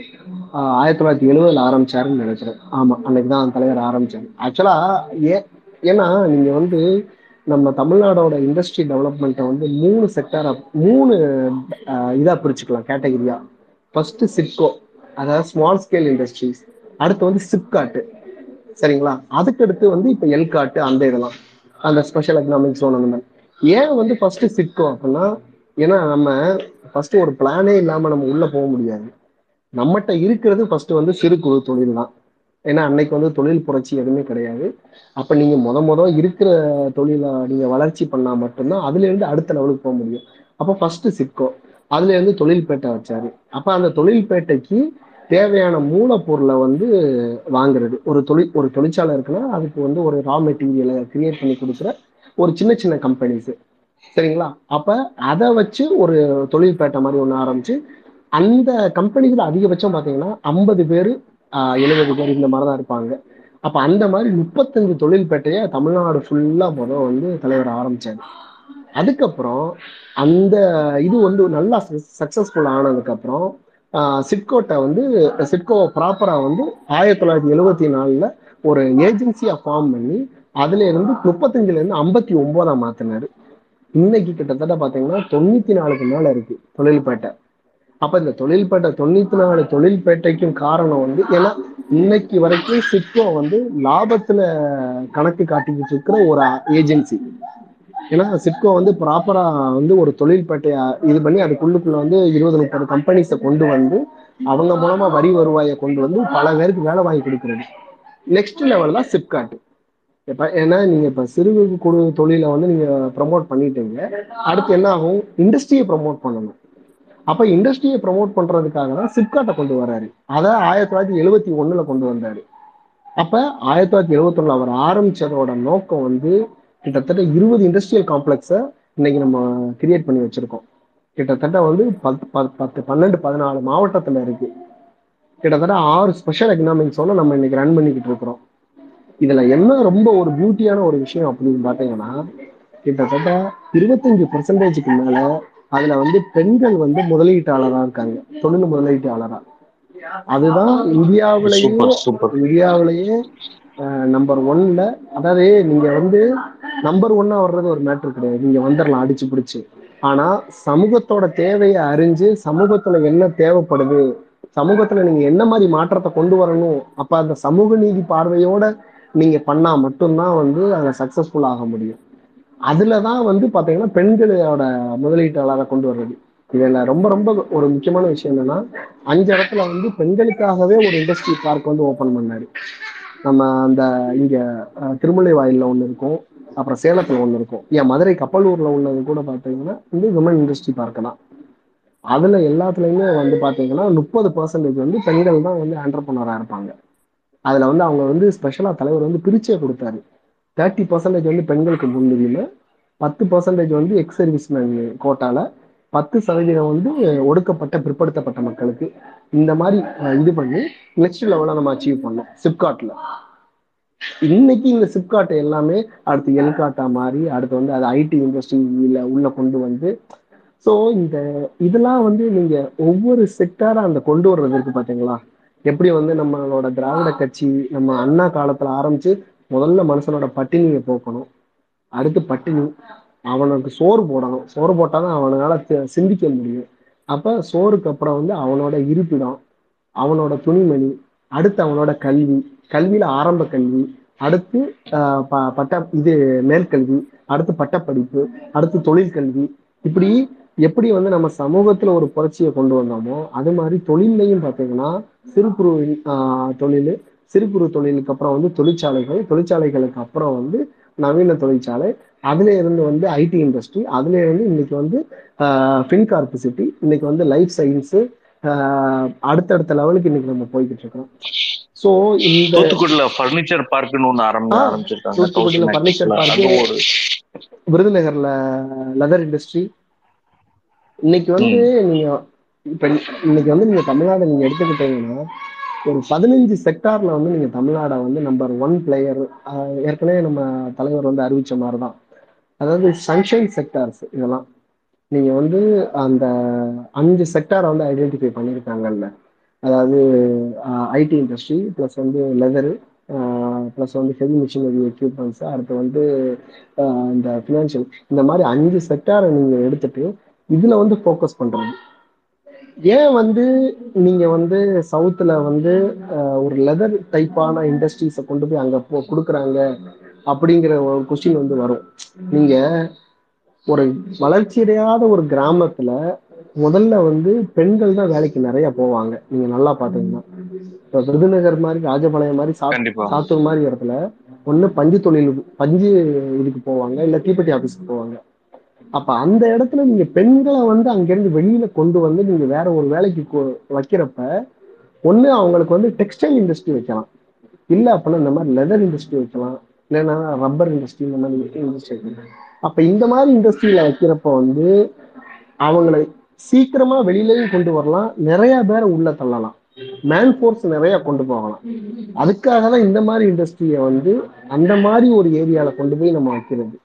ஆயிரத்தி தொள்ளாயிரத்தி எழுபதுல ஆரம்பிச்சாருன்னு நினைக்கிறேன். ஆமா அன்னைக்கு தான் தலைவர் ஆரம்பிச்சாரு. ஆக்சுவலா ஏ ஏன்னா நீங்க வந்து நம்ம தமிழ்நாடோட இண்டஸ்ட்ரி டெவலப்மெண்ட்டை வந்து மூணு செக்டரா மூணு இதா பிரிச்சுக்கலாம் கேட்டகரியா ஃபர்ஸ்ட் சிட்கோ அதாவது ஸ்மால் ஸ்கேல் இண்டஸ்ட்ரீஸ் அடுத்து வந்து சிப்காட்டு சரிங்களா? அதுக்கடுத்து வந்து இப்போ எல்காட்டு அந்த இதெல்லாம். அந்த ஸ்பெஷல் எக்கனாமிக் ஜோன் அந்த மாதிரி. ஏன் வந்து ஃபர்ஸ்ட் சிட்கோ அப்படின்னா ஏன்னா நம்ம ஃபர்ஸ்ட் ஒரு பிளானே இல்லாம நம்ம உள்ள போக முடியாது. நம்மகிட்ட இருக்கிறது ஃபர்ஸ்ட் வந்து சிறு குறு தொழில் தான். ஏன்னா அன்னைக்கு வந்து தொழில் புரட்சி எதுவுமே கிடையாது. அப்ப நீங்க முத முத இருக்கிற தொழிலை நீங்க வளர்ச்சி பண்ணா மட்டும்தான் அதுல இருந்து அடுத்த லெவலுக்கு போக முடியும். அப்போ ஃபர்ஸ்ட் சிட்கோ அதுல இருந்து தொழில்பேட்டை வச்சாரு. அப்ப அந்த தொழில்பேட்டைக்கு தேவையான மூலப்பொருளை வந்து வாங்குறது. ஒரு தொழில் ஒரு தொழிற்சாலை இருக்குன்னா அதுக்கு வந்து ஒரு ரா மெட்டீரியலை கிரியேட் பண்ணி கொடுக்குற ஒரு சின்ன சின்ன கம்பெனிஸ் சரிங்களா? அப்ப அதை வச்சு ஒரு தொழில்பேட்டை மாதிரி ஒன்று ஆரம்பிச்சு அந்த கம்பெனிகள் அதிகபட்சம் பார்த்தீங்கன்னா ஐம்பது பேர் எழுபது பேர் இந்த மாதிரி தான் இருப்பாங்க. அப்ப அந்த மாதிரி முப்பத்தஞ்சு தொழில்பேட்டையை தமிழ்நாடு ஃபுல்லா முதல் வந்து தலைவர் ஆரம்பிச்சாரு. அதுக்கப்புறம் அந்த இது வந்து நல்லா சக்ஸஸ்ஃபுல் ஆனதுக்கப்புறம் சிட்கோட்டை வந்து சிட்கோவை ப்ராப்பரா வந்து ஆயிரத்தி தொள்ளாயிரத்தி எழுவத்தி நாலுல ஒரு ஏஜென்சியா ஃபார்ம் பண்ணி அதுல இருந்து முப்பத்தஞ்சுல இருந்து ஐம்பத்தி ஒன்பதா மாத்தினாரு. இன்னைக்கு கிட்டத்தட்ட பாத்தீங்கன்னா தொண்ணூத்தி நாலுக்கு மேல இருக்கு தொழில்பேட்டை. அப்ப இந்த தொழில்பேட்டை தொண்ணூத்தி நாலு தொழில்பேட்டைக்கும் காரணம் வந்து ஏன்னா இன்னைக்கு வரைக்கும் சிட்கோ வந்து லாபத்துல கணக்கு காட்டிக்கிட்டு இருக்கிற ஒரு ஏஜென்சி ஏன்னா சிட்கோ வந்து ப்ராப்பரா வந்து ஒரு தொழில்பேட்டையை இது பண்ணி அதுக்குள்ளுக்குள்ள வந்து இருபது முப்பது கம்பெனிஸை கொண்டு வந்து அவங்க மூலமா வரி வருவாயை கொண்டு வந்து பல பேருக்கு வேலை வாங்கி கொடுக்குறது. நெக்ஸ்ட் லெவல் தான் சிப்காட் இப்ப ஏன்னா நீங்க இப்ப சிறு குறு தொழிலை வந்து நீங்க ப்ரமோட் பண்ணிட்டீங்க. அடுத்து என்ன ஆகும்? இண்டஸ்ட்ரியை ப்ரமோட் பண்ணணும். அப்ப இண்டஸ்ட்ரியை ப்ரமோட் பண்றதுக்காக தான் சிப்காட்டை கொண்டு வர்றாரு அதை ஆயிரத்தி தொள்ளாயிரத்தி எழுபத்தி ஒண்ணுல கொண்டு வந்தாரு. அப்ப ஆயிரத்தி தொள்ளாயிரத்தி எழுபத்தி ஒண்ணுல அவர் ஆரம்பிச்சதோட நோக்கம் வந்து கிட்டத்தட்ட இருபது இண்டஸ்ட்ரியல் காம்ப்ளெக்ஸை இன்னைக்கு நம்ம கிரியேட் பண்ணி வச்சிருக்கோம். கிட்டத்தட்ட வந்து பத்து பத்து பத்து பன்னெண்டு பதினாலு மாவட்டத்துல இருக்கு. கிட்டத்தட்ட ஆறு ஸ்பெஷல் எக்கனாமிக்ஸோட நம்ம இன்னைக்கு ரன் பண்ணிக்கிட்டு இருக்கிறோம். இதுல என்ன ரொம்ப ஒரு பியூட்டியான ஒரு விஷயம் அப்படின்னு பாத்தீங்கன்னா கிட்டத்தட்ட இருபத்தஞ்சு பெர்சன்டேஜுக்கு மேல அதுல வந்து பெண்கள் வந்து முதலீட்டாளரா இருக்காங்க. தொழில் முதலீட்டாளரா. அதுதான் இந்தியாவிலேயே இந்தியாவிலேயே நம்பர் ஒன்ல அதாவது நீங்க வந்து நம்பர் ஒன்னா வர்றது ஒரு மேட்ரு கிடையாது. நீங்க வந்துடலாம் அடிச்சு பிடிச்சு. ஆனா சமூகத்தோட தேவையை அறிஞ்சு சமூகத்துல என்ன தேவைப்படுது சமூகத்துல நீங்க என்ன மாதிரி மாற்றத்தை கொண்டு வரணும் அப்ப அந்த சமூக நீதி பார்வையோட நீங்க பண்ணா மட்டும்தான் வந்து அதுல சக்சஸ்ஃபுல் ஆக முடியும். அதுலதான் வந்து பாத்தீங்கன்னா பெண்களோட முதலீட்டாளரை கொண்டு வர்றது. இதுல ரொம்ப ரொம்ப ஒரு முக்கியமான விஷயம் என்னன்னா அஞ்சு இடத்துல வந்து பெண்களுக்காகவே ஒரு இண்டஸ்ட்ரி பார்க் வந்து ஓபன் பண்ணாரு. நம்ம அந்த இங்க திருமலை வாயில ஒண்ணு இருக்கும். அப்புறம் சேலத்துல ஒன்று இருக்கும். ஏன் மதுரை கப்பலூர்ல உள்ளது கூட பாத்தீங்கன்னா வந்து விமன் இண்டஸ்ட்ரி பார்க் தான். அதுல எல்லாத்துலயுமே வந்து பாத்தீங்கன்னா முப்பது பர்சன்டேஜ் வந்து பெண்கள் தான் வந்து ஆண்டர்பனரா இருப்பாங்க. அதுல வந்து அவங்க வந்து ஸ்பெஷலா தலைவர் வந்து பிரிச்சே கொடுத்தாரு. தேர்ட்டி பர்சன்டேஜ் வந்து பெண்களுக்கு முன்னுரிமை பத்து பர்சன்டேஜ் வந்து எக்ஸ் சர்வீஸ்மேன் கோட்டால பத்து சதவீதம் வந்து ஒடுக்கப்பட்ட பிற்படுத்தப்பட்ட மக்களுக்கு இந்த மாதிரி இது பண்ணி நெக்ஸ்ட் லெவலில் நம்ம அச்சீவ் பண்ணோம். சிப்காட்ல இன்னைக்கு இந்த சிப்காட் எல்லாமே அடுத்து எல்காட்டா மாதிரி அடுத்து வந்து அது ஐடி இண்டஸ்ட்ரியில உள்ள கொண்டு வந்து ஸோ இந்த இதெல்லாம் வந்து நீங்க ஒவ்வொரு செக்டாரா அந்த கொண்டு வர்றது இருக்கு பாத்தீங்களா? எப்படி வந்து நம்மளோட திராவிட கட்சி நம்ம அண்ணா காலத்துல ஆரம்பிச்சு முதல்ல மனுஷனோட பட்டினியை போக்கணும். அடுத்து பட்டினி அவனுக்கு சோறு போடணும். சோறு போட்டாதான் அவனால சிந்திக்க முடியும். அப்ப சோறுக்கு அப்புறம் வந்து அவனோட இருப்பிடம் அவனோட துணிமணி அடுத்து அவனோட கல்வி கல்வியில ஆரம்ப கல்வி அடுத்து ஆஹ் ப- பட்ட இது மேற்கல்வி அடுத்து பட்டப்படிப்பு அடுத்து தொழிற்கல்வி இப்படி எப்படி வந்து நம்ம சமூகத்துல ஒரு புரட்சியை கொண்டு வந்தோமோ அது மாதிரி தொழிலையும் பார்த்தீங்கன்னா சிறு குறு ஆஹ் தொழில் சிறு குறு தொழிலுக்கு அப்புறம் வந்து தொழிற்சாலைகள் தொழிற்சாலைகளுக்கு அப்புறம் வந்து நவீன தொழிற்சாலை அதுல இருந்து வந்து ஐடி இண்டஸ்ட்ரி அதுல இருந்து இன்னைக்கு வந்து ஃபின் கார்பசிட்டி இன்னைக்கு வந்து லைஃப் சயின்ஸு அடுத்தடுத்த லெவலுக்கு இன்னைக்கு நம்ம போய்கிட்டு இருக்கோம் ஸோ இந்த தூத்துக்குடியில பர்னிச்சர் பார்க்னு ஆ, ஆரம்பிச்சிருக்காங்க. தூத்துக்குடியில. அதுவும் ஒரு விருதுநகர்ல லெதர் இண்டஸ்ட்ரி இன்னைக்கு வந்து நீங்க இப்ப இன்னைக்கு வந்து நீங்க தமிழ்நாடு நீங்க எடுத்துக்கிட்டீங்கன்னா ஒரு பதினஞ்சு செக்டார்ல வந்து நீங்க தமிழ்நாடை வந்து நம்பர் ஒன் பிளேயர் ஏற்கனவே நம்ம தலைவர் வந்து அறிவிச்ச மாதிரி தான் அதாவது சன்ஷைன் செக்டார்ஸ் இதெல்லாம். நீங்க வந்து அந்த அஞ்சு செக்டாரை வந்து ஐடென்டிஃபை பண்ணியிருக்காங்கல்ல அதாவது ஐடி இண்டஸ்ட்ரி ப்ளஸ் வந்து லெதரு ப்ளஸ் வந்து ஹெவி மிஷினரி எக்யூப்மெண்ட்ஸ் அடுத்து வந்து இந்த ஃபினான்ஷியல் இந்த மாதிரி அஞ்சு செக்டாரை நீங்கள் எடுத்துட்டு இதில் வந்து ஃபோக்கஸ் பண்ணுறது ஏன் வந்து நீங்கள் வந்து சவுத்துல வந்து ஒரு லெதர் டைப்பான இண்டஸ்ட்ரீஸை கொண்டு போய் அங்கே போ கொடுக்குறாங்க அப்படிங்கிற ஒரு கொஸ்டின் வந்து வரும். நீங்கள் ஒரு வளர்ச்சியடையாத ஒரு கிராமத்துல முதல்ல வந்து பெண்கள் தான் வேலைக்கு நிறைய போவாங்க. நீங்க நல்லா பாத்தீங்கன்னா. இப்ப விருதுநகர் மாதிரி ராஜபாளையம் மாதிரி சாத்தூர் மாதிரி இடத்துல ஒண்ணு பஞ்சு தொழில் பஞ்சு இதுக்கு போவாங்க இல்ல தீப்பெட்டி ஆபீஸ்க்கு போவாங்க. அப்ப அந்த இடத்துல நீங்க பெண்களை வந்து அங்கிருந்து வெளியில கொண்டு வந்து நீங்க வேற ஒரு வேலைக்கு வைக்கிறப்ப ஒண்ணு அவங்களுக்கு வந்து டெக்ஸ்டைல் இண்டஸ்ட்ரி வைக்கலாம். இல்ல அப்படின்னா இந்த மாதிரி லெதர் இண்டஸ்ட்ரி வைக்கலாம். இல்லைன்னா ரப்பர் இண்டஸ்ட்ரி இந்த மாதிரி இண்டஸ்ட்ரி வைக்கலாம். அப்ப இந்த மாதிரி இண்டஸ்ட்ரியில வைக்கிறப்ப வந்து அவங்களை சீக்கிரமா வெளியிலையும் கொண்டு வரலாம். நிறைய பேரை உள்ள தள்ளலாம். மேன் ஃபோர்ஸ் நிறைய கொண்டு போகலாம். அதுக்காக தான் இந்த மாதிரி இண்டஸ்ட்ரியை வந்து அந்த மாதிரி ஒரு ஏரியால கொண்டு போய் நம்ம வைக்கிறது.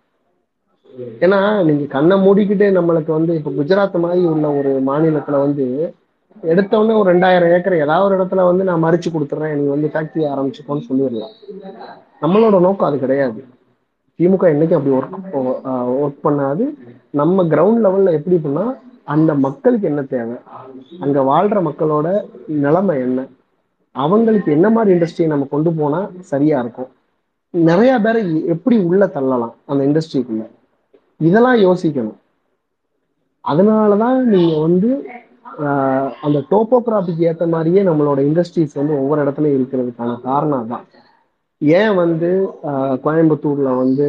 ஏன்னா நீங்க கண்ணை மூடிக்கிட்டே நம்மளுக்கு வந்து இப்ப குஜராத் மாதிரி உள்ள ஒரு மாநிலத்துல வந்து எடுத்த உடனே ஒரு ரெண்டாயிரம் ஏக்கர் ஏதாவது ஒரு இடத்துல வந்து நான் மறிச்சு கொடுத்துட்றேன் நீ வந்து ஃபேக்டரி ஆரம்பிச்சுக்கோன்னு சொல்லிடலாம். நம்மளோட நோக்கம் அது கிடையாது. திமுக என்னைக்கு அப்படி ஒர்க் ஒர்க் பண்ணாது. நம்ம கிரவுண்ட் லெவல்ல எப்படி பண்ணா அந்த மக்களுக்கு என்ன தேவை? அங்க வாழ்ற மக்களோட நிலைமை என்ன? அவங்களுக்கு என்ன மாதிரி இண்டஸ்ட்ரியை நம்ம கொண்டு போனா சரியா இருக்கும்? நிறைய பேரை எப்படி உள்ள தள்ளலாம் அந்த இண்டஸ்ட்ரிக்குள்ள இதெல்லாம் யோசிக்கணும். அதனாலதான் நீங்க வந்து ஆஹ், அந்த டோப்போகிராஃபிக்கு ஏத்த மாதிரியே நம்மளோட இண்டஸ்ட்ரீஸ் வந்து ஒவ்வொரு இடத்துலயும் இருக்கிறதுக்கான காரணம் தான் ஏன் வந்து ஆஹ், கோயம்புத்தூர்ல வந்து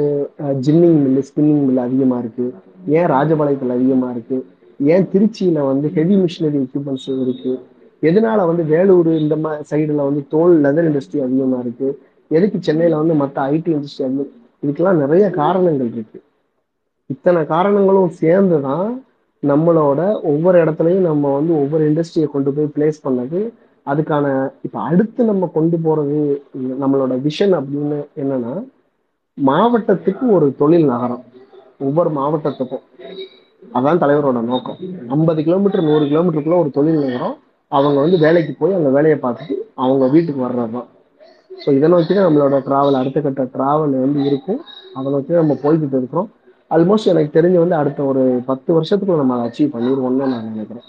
ஜின்னிங் மில்லு ஸ்பின்னிங் மில் அதிகமா இருக்கு? ஏன் ராஜபாளையத்துல அதிகமா இருக்கு? ஏன் திருச்சியில வந்து ஹெவி மிஷினரி எக்யூப்மெண்ட்ஸ் இருக்கு? எதனால வந்து வேலூர் இந்த மாதிரி சைடுல வந்து தோல் லெதர் இண்டஸ்ட்ரி அதிகமா இருக்கு? எதுக்கு சென்னையில வந்து மற்ற ஐடி இண்டஸ்ட்ரி அதிகம் இதுக்கெல்லாம் நிறைய காரணங்கள் இருக்கு. இத்தனை காரணங்களும் சேர்ந்து தான் நம்மளோட ஒவ்வொரு இடத்துலையும் நம்ம வந்து ஒவ்வொரு இண்டஸ்ட்ரியை கொண்டு போய் பிளேஸ் பண்ணது. அதுக்கான இப்ப அடுத்து நம்ம கொண்டு போறது நம்மளோட விஷன் அப்படின்னு என்னன்னா மாவட்டத்துக்கு ஒரு தொழில் நகரம். ஒவ்வொரு மாவட்டத்துக்கும். அதான் தலைவரோட நோக்கம். ஐம்பது கிலோமீட்டர் நூறு கிலோமீட்டருக்குள்ள ஒரு தொழில் நகரம் அவங்க வந்து வேலைக்கு போய் அந்த வேலையை பார்த்துட்டு அவங்க வீட்டுக்கு வர்றது தான் ஸோ இதை நோக்கி தான் நம்மளோட டிராவல் அடுத்த கட்ட டிராவல் வந்து இருக்கும். அதை நோக்கி தான் நம்ம போய்கிட்டு இருக்கிறோம். ஆல்மோஸ்ட் எனக்கு தெரிஞ்சு வந்து அடுத்த ஒரு பத்து வருஷத்துக்குள்ள நம்ம அதை அச்சீவ் பண்ணிடுவோம்னு நான் நினைக்கிறேன்.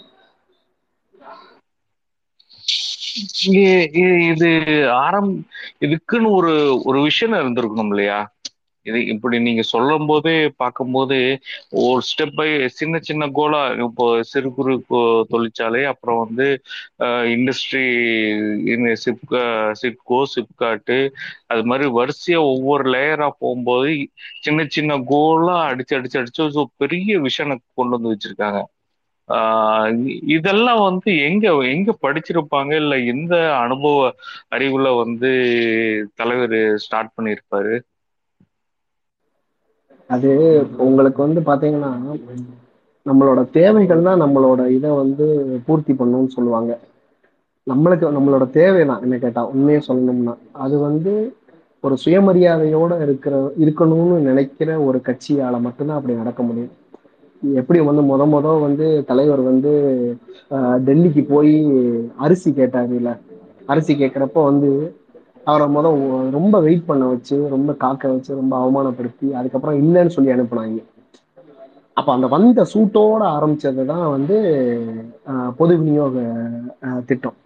இது ஆரம் இதுக்குன்னு ஒரு ஒரு விஷயம் இருந்திருக்கணும் இல்லையா? இது இப்படி நீங்க சொல்லும் போதே பார்க்கும்போது ஒரு ஸ்டெப் பை சின்ன சின்ன கோலா இப்போ சிறு குறு தொழிற்சாலை அப்புறம் வந்து இண்டஸ்ட்ரி சிப்கா சிப்கோ சிப்காட்டு அது மாதிரி வரிசையா ஒவ்வொரு லேயரா போகும்போது சின்ன சின்ன கோலா அடிச்சு அடிச்சு அடிச்சு பெரிய விஷனை கொண்டு வந்து வச்சிருக்காங்க. இதெல்லாம் வந்து எங்க எங்க படிச்சிருப்பாங்க? இல்ல எந்த அனுபவ அறிவுல வந்து தலைவர் ஸ்டார்ட் பண்ணியிருப்பாரு? அது உங்களுக்கு வந்து பாத்தீங்கன்னா நம்மளோட தேவைகள் தான் நம்மளோட இதை வந்து பூர்த்தி பண்ணும்னு சொல்லுவாங்க. நம்மளுக்கு நம்மளோட தேவை தான் என்ன கேட்டா உண்மையை சொல்லணும்னா. அது வந்து ஒரு சுயமரியாதையோட இருக்கிற இருக்கணும்னு நினைக்கிற ஒரு கட்சியால மட்டும்தான் அப்படி நடக்க முடியும். எப்படி வந்து முத முத வந்து தலைவர் வந்து டெல்லிக்கு போய் அரிசி கேட்டாரு இல்ல? அரிசி கேட்கிறப்ப வந்து அவரை முதல் ரொம்ப வெயிட் பண்ண வச்சு ரொம்ப காக்க வச்சு ரொம்ப அவமானப்படுத்தி அதுக்கப்புறம் இல்லைன்னு சொல்லி அனுப்புனாங்க. அப்போ அந்த வந்த சூட்டோட ஆரம்பிச்சது தான் வந்து பொது விநியோக திட்டம்.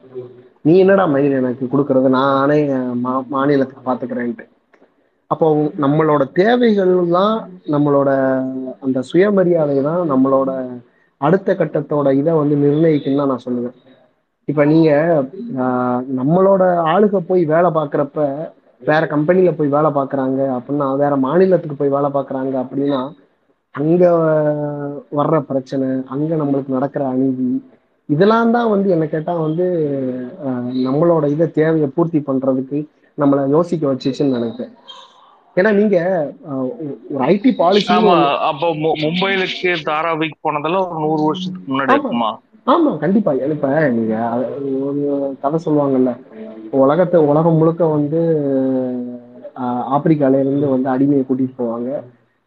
நீ என்னடா மயில் எனக்கு கொடுக்கறது? நானே மா- மாநிலத்துக்கு பார்த்துக்கிறேன்ட்டு அப்போ நம்மளோட தேவைகள் தான் நம்மளோட அந்த சுயமரியாதை தான் நம்மளோட அடுத்த கட்டத்தோட இதை வந்து நிர்ணயிக்குன்னு தான் நான் சொல்லுவேன். இப்ப நீங்க நம்மளோட ஆளுக போய் வேலை பார்க்கறப்ப வேற கம்பெனில போய் வேலை பார்க்கறாங்க அப்படின்னா வேற மாநிலத்துக்கு போய் வேலை பார்க்கறாங்க அப்படின்னா அங்க வர்ற பிரச்சனை அங்க நம்மளுக்கு நடக்கிற அநீதி இதெல்லாம் தான் வந்து என்ன கேட்டா வந்து நம்மளோட இதை தேவையை பூர்த்தி பண்றதுக்கு நம்மளை யோசிக்க வச்சுச்சுன்னு நினைக்கிறேன். ஏன்னா நீங்க ஒரு ஐடி பாலிசி அப்போ மும்பைலுக்கு தாராவிக்கு போனதெல்லாம் ஒரு நூறு வருஷத்துக்கு முன்னாடி ஆமா. கண்டிப்பா. இப்ப நீங்க ஒரு கதை சொல்லுவாங்கல்ல. உலகத்தை உலகம் முழுக்க வந்து ஆப்பிரிக்கால இருந்து வந்து அடிமையை கூட்டிட்டு போவாங்க.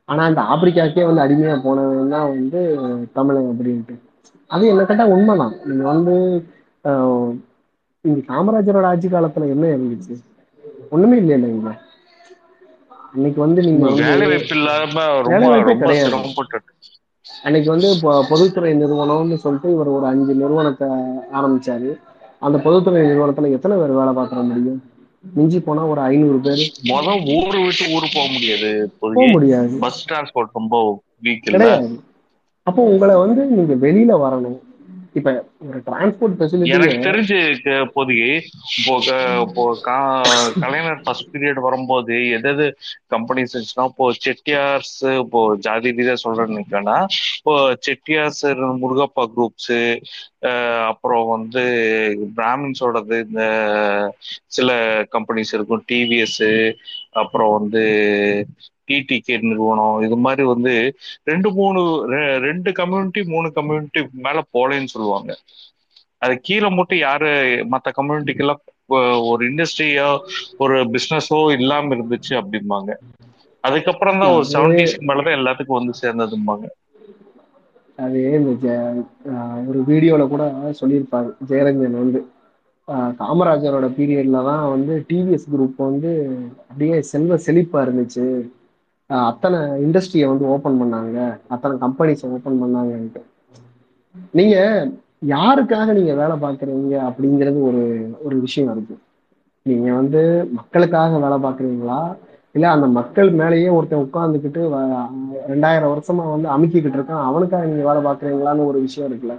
ஆனா அந்த ஆப்பிரிக்காக்கே வந்து அடிமையா போனவன் தான் வந்து தமிழன் அப்படின்ட்டு. அது என்ன கேட்டா உண்மைதான். நீங்க வந்து இங்க காமராஜரோட ஆட்சி காலத்துல என்ன இருந்துச்சு? ஒண்ணுமே இல்லைல்ல இங்க. இன்னைக்கு வந்து நீங்க வேலை வாய்ப்பு இல்லாம ரொம்ப ரொம்ப அன்னைக்கு வந்து இப்போ பொதுத்துறை நிறுவனம்னு சொல்லிட்டு இவர் ஒரு அஞ்சு நிறுவனத்தை ஆரம்பிச்சாரு. அந்த பொதுத்துறை நிறுவனத்துல எத்தனை பேர் வேலை பார்க்கற முடியும்? மிஞ்சி போனா ஒரு ஐநூறு பேர். முத ஊரு விட்டு ஊரு போக முடியாது. போக முடியாது. பஸ் டிரான்ஸ்போர்ட் ரொம்ப வீக் கிடையாது. அப்போ உங்களை வந்து நீங்க வெளியில வரணும். இப்ப ஒரு டிரான்ஸ்போர்ட் எனக்கு தெரிஞ்சு இப்போதைக்கு இப்போ இப்போ கலைஞர் ஃபர்ஸ்ட் பீரியட் வரும்போது எதாவது கம்பெனிஸ் இருந்துச்சுன்னா இப்போ செட்டியார்ஸ் இப்போ ஜாதி ரீதியா சொல்றேன்னு இப்போ செட்டியார்ஸ் முருகப்பா குரூப்ஸ் அப்புறம் வந்து பிராமின்ஸோடது இந்த சில கம்பெனிஸ் இருக்கும் டிவிஎஸ் அப்புறம் வந்து டிடிகே நிறுவனம் இது மாதிரி வந்து ரெண்டு மூணு ரெண்டு கம்யூனிட்டி மூணு கம்யூனிட்டி மேல போலேன்னு சொல்லுவாங்க. அது கீழே மட்டும் யாரு மத்த கம்யூனிட்டிக்கெல்லாம் ஒரு இண்டஸ்ட்ரியோ ஒரு பிசினஸோ இல்லாம இருந்துச்சு அப்படிம்பாங்க. அதுக்கப்புறம் தான் ஒரு செவன்டிஸ்க்கு மேலதான் எல்லாத்துக்கும் வந்து சேர்ந்ததும்பாங்க. அது இந்த ஒரு வீடியோல கூட சொல்லியிருப்பாரு ஜெயரஞ்சன் வந்து. காமராஜரோட பீரியட்ல தான் வந்து டிவிஎஸ் குரூப் வந்து அப்படியே செல்வ செழிப்பா இருந்துச்சு. அத்தனை இண்டஸ்ட்ரியை வந்து ஓபன் பண்ணாங்க. அத்தனை கம்பெனிஸ் ஓப்பன் பண்ணாங்கன்ட்டு. நீங்க யாருக்காக நீங்க வேலை பார்க்குறீங்க அப்படிங்கிறது ஒரு ஒரு விஷயம் இருக்கு. நீங்க வந்து மக்களுக்காக வேலை பார்க்குறீங்களா? இல்ல அந்த மக்கள் மேலேயே ஒருத்தன் உட்காந்துக்கிட்டு ரெண்டாயிரம் வருஷமா வந்து அமுக்கிக்கிட்டு இருக்கான். அவனுக்காக நீங்க வேலை பார்க்குறீங்களான்னு ஒரு விஷயம் இருக்குல்ல.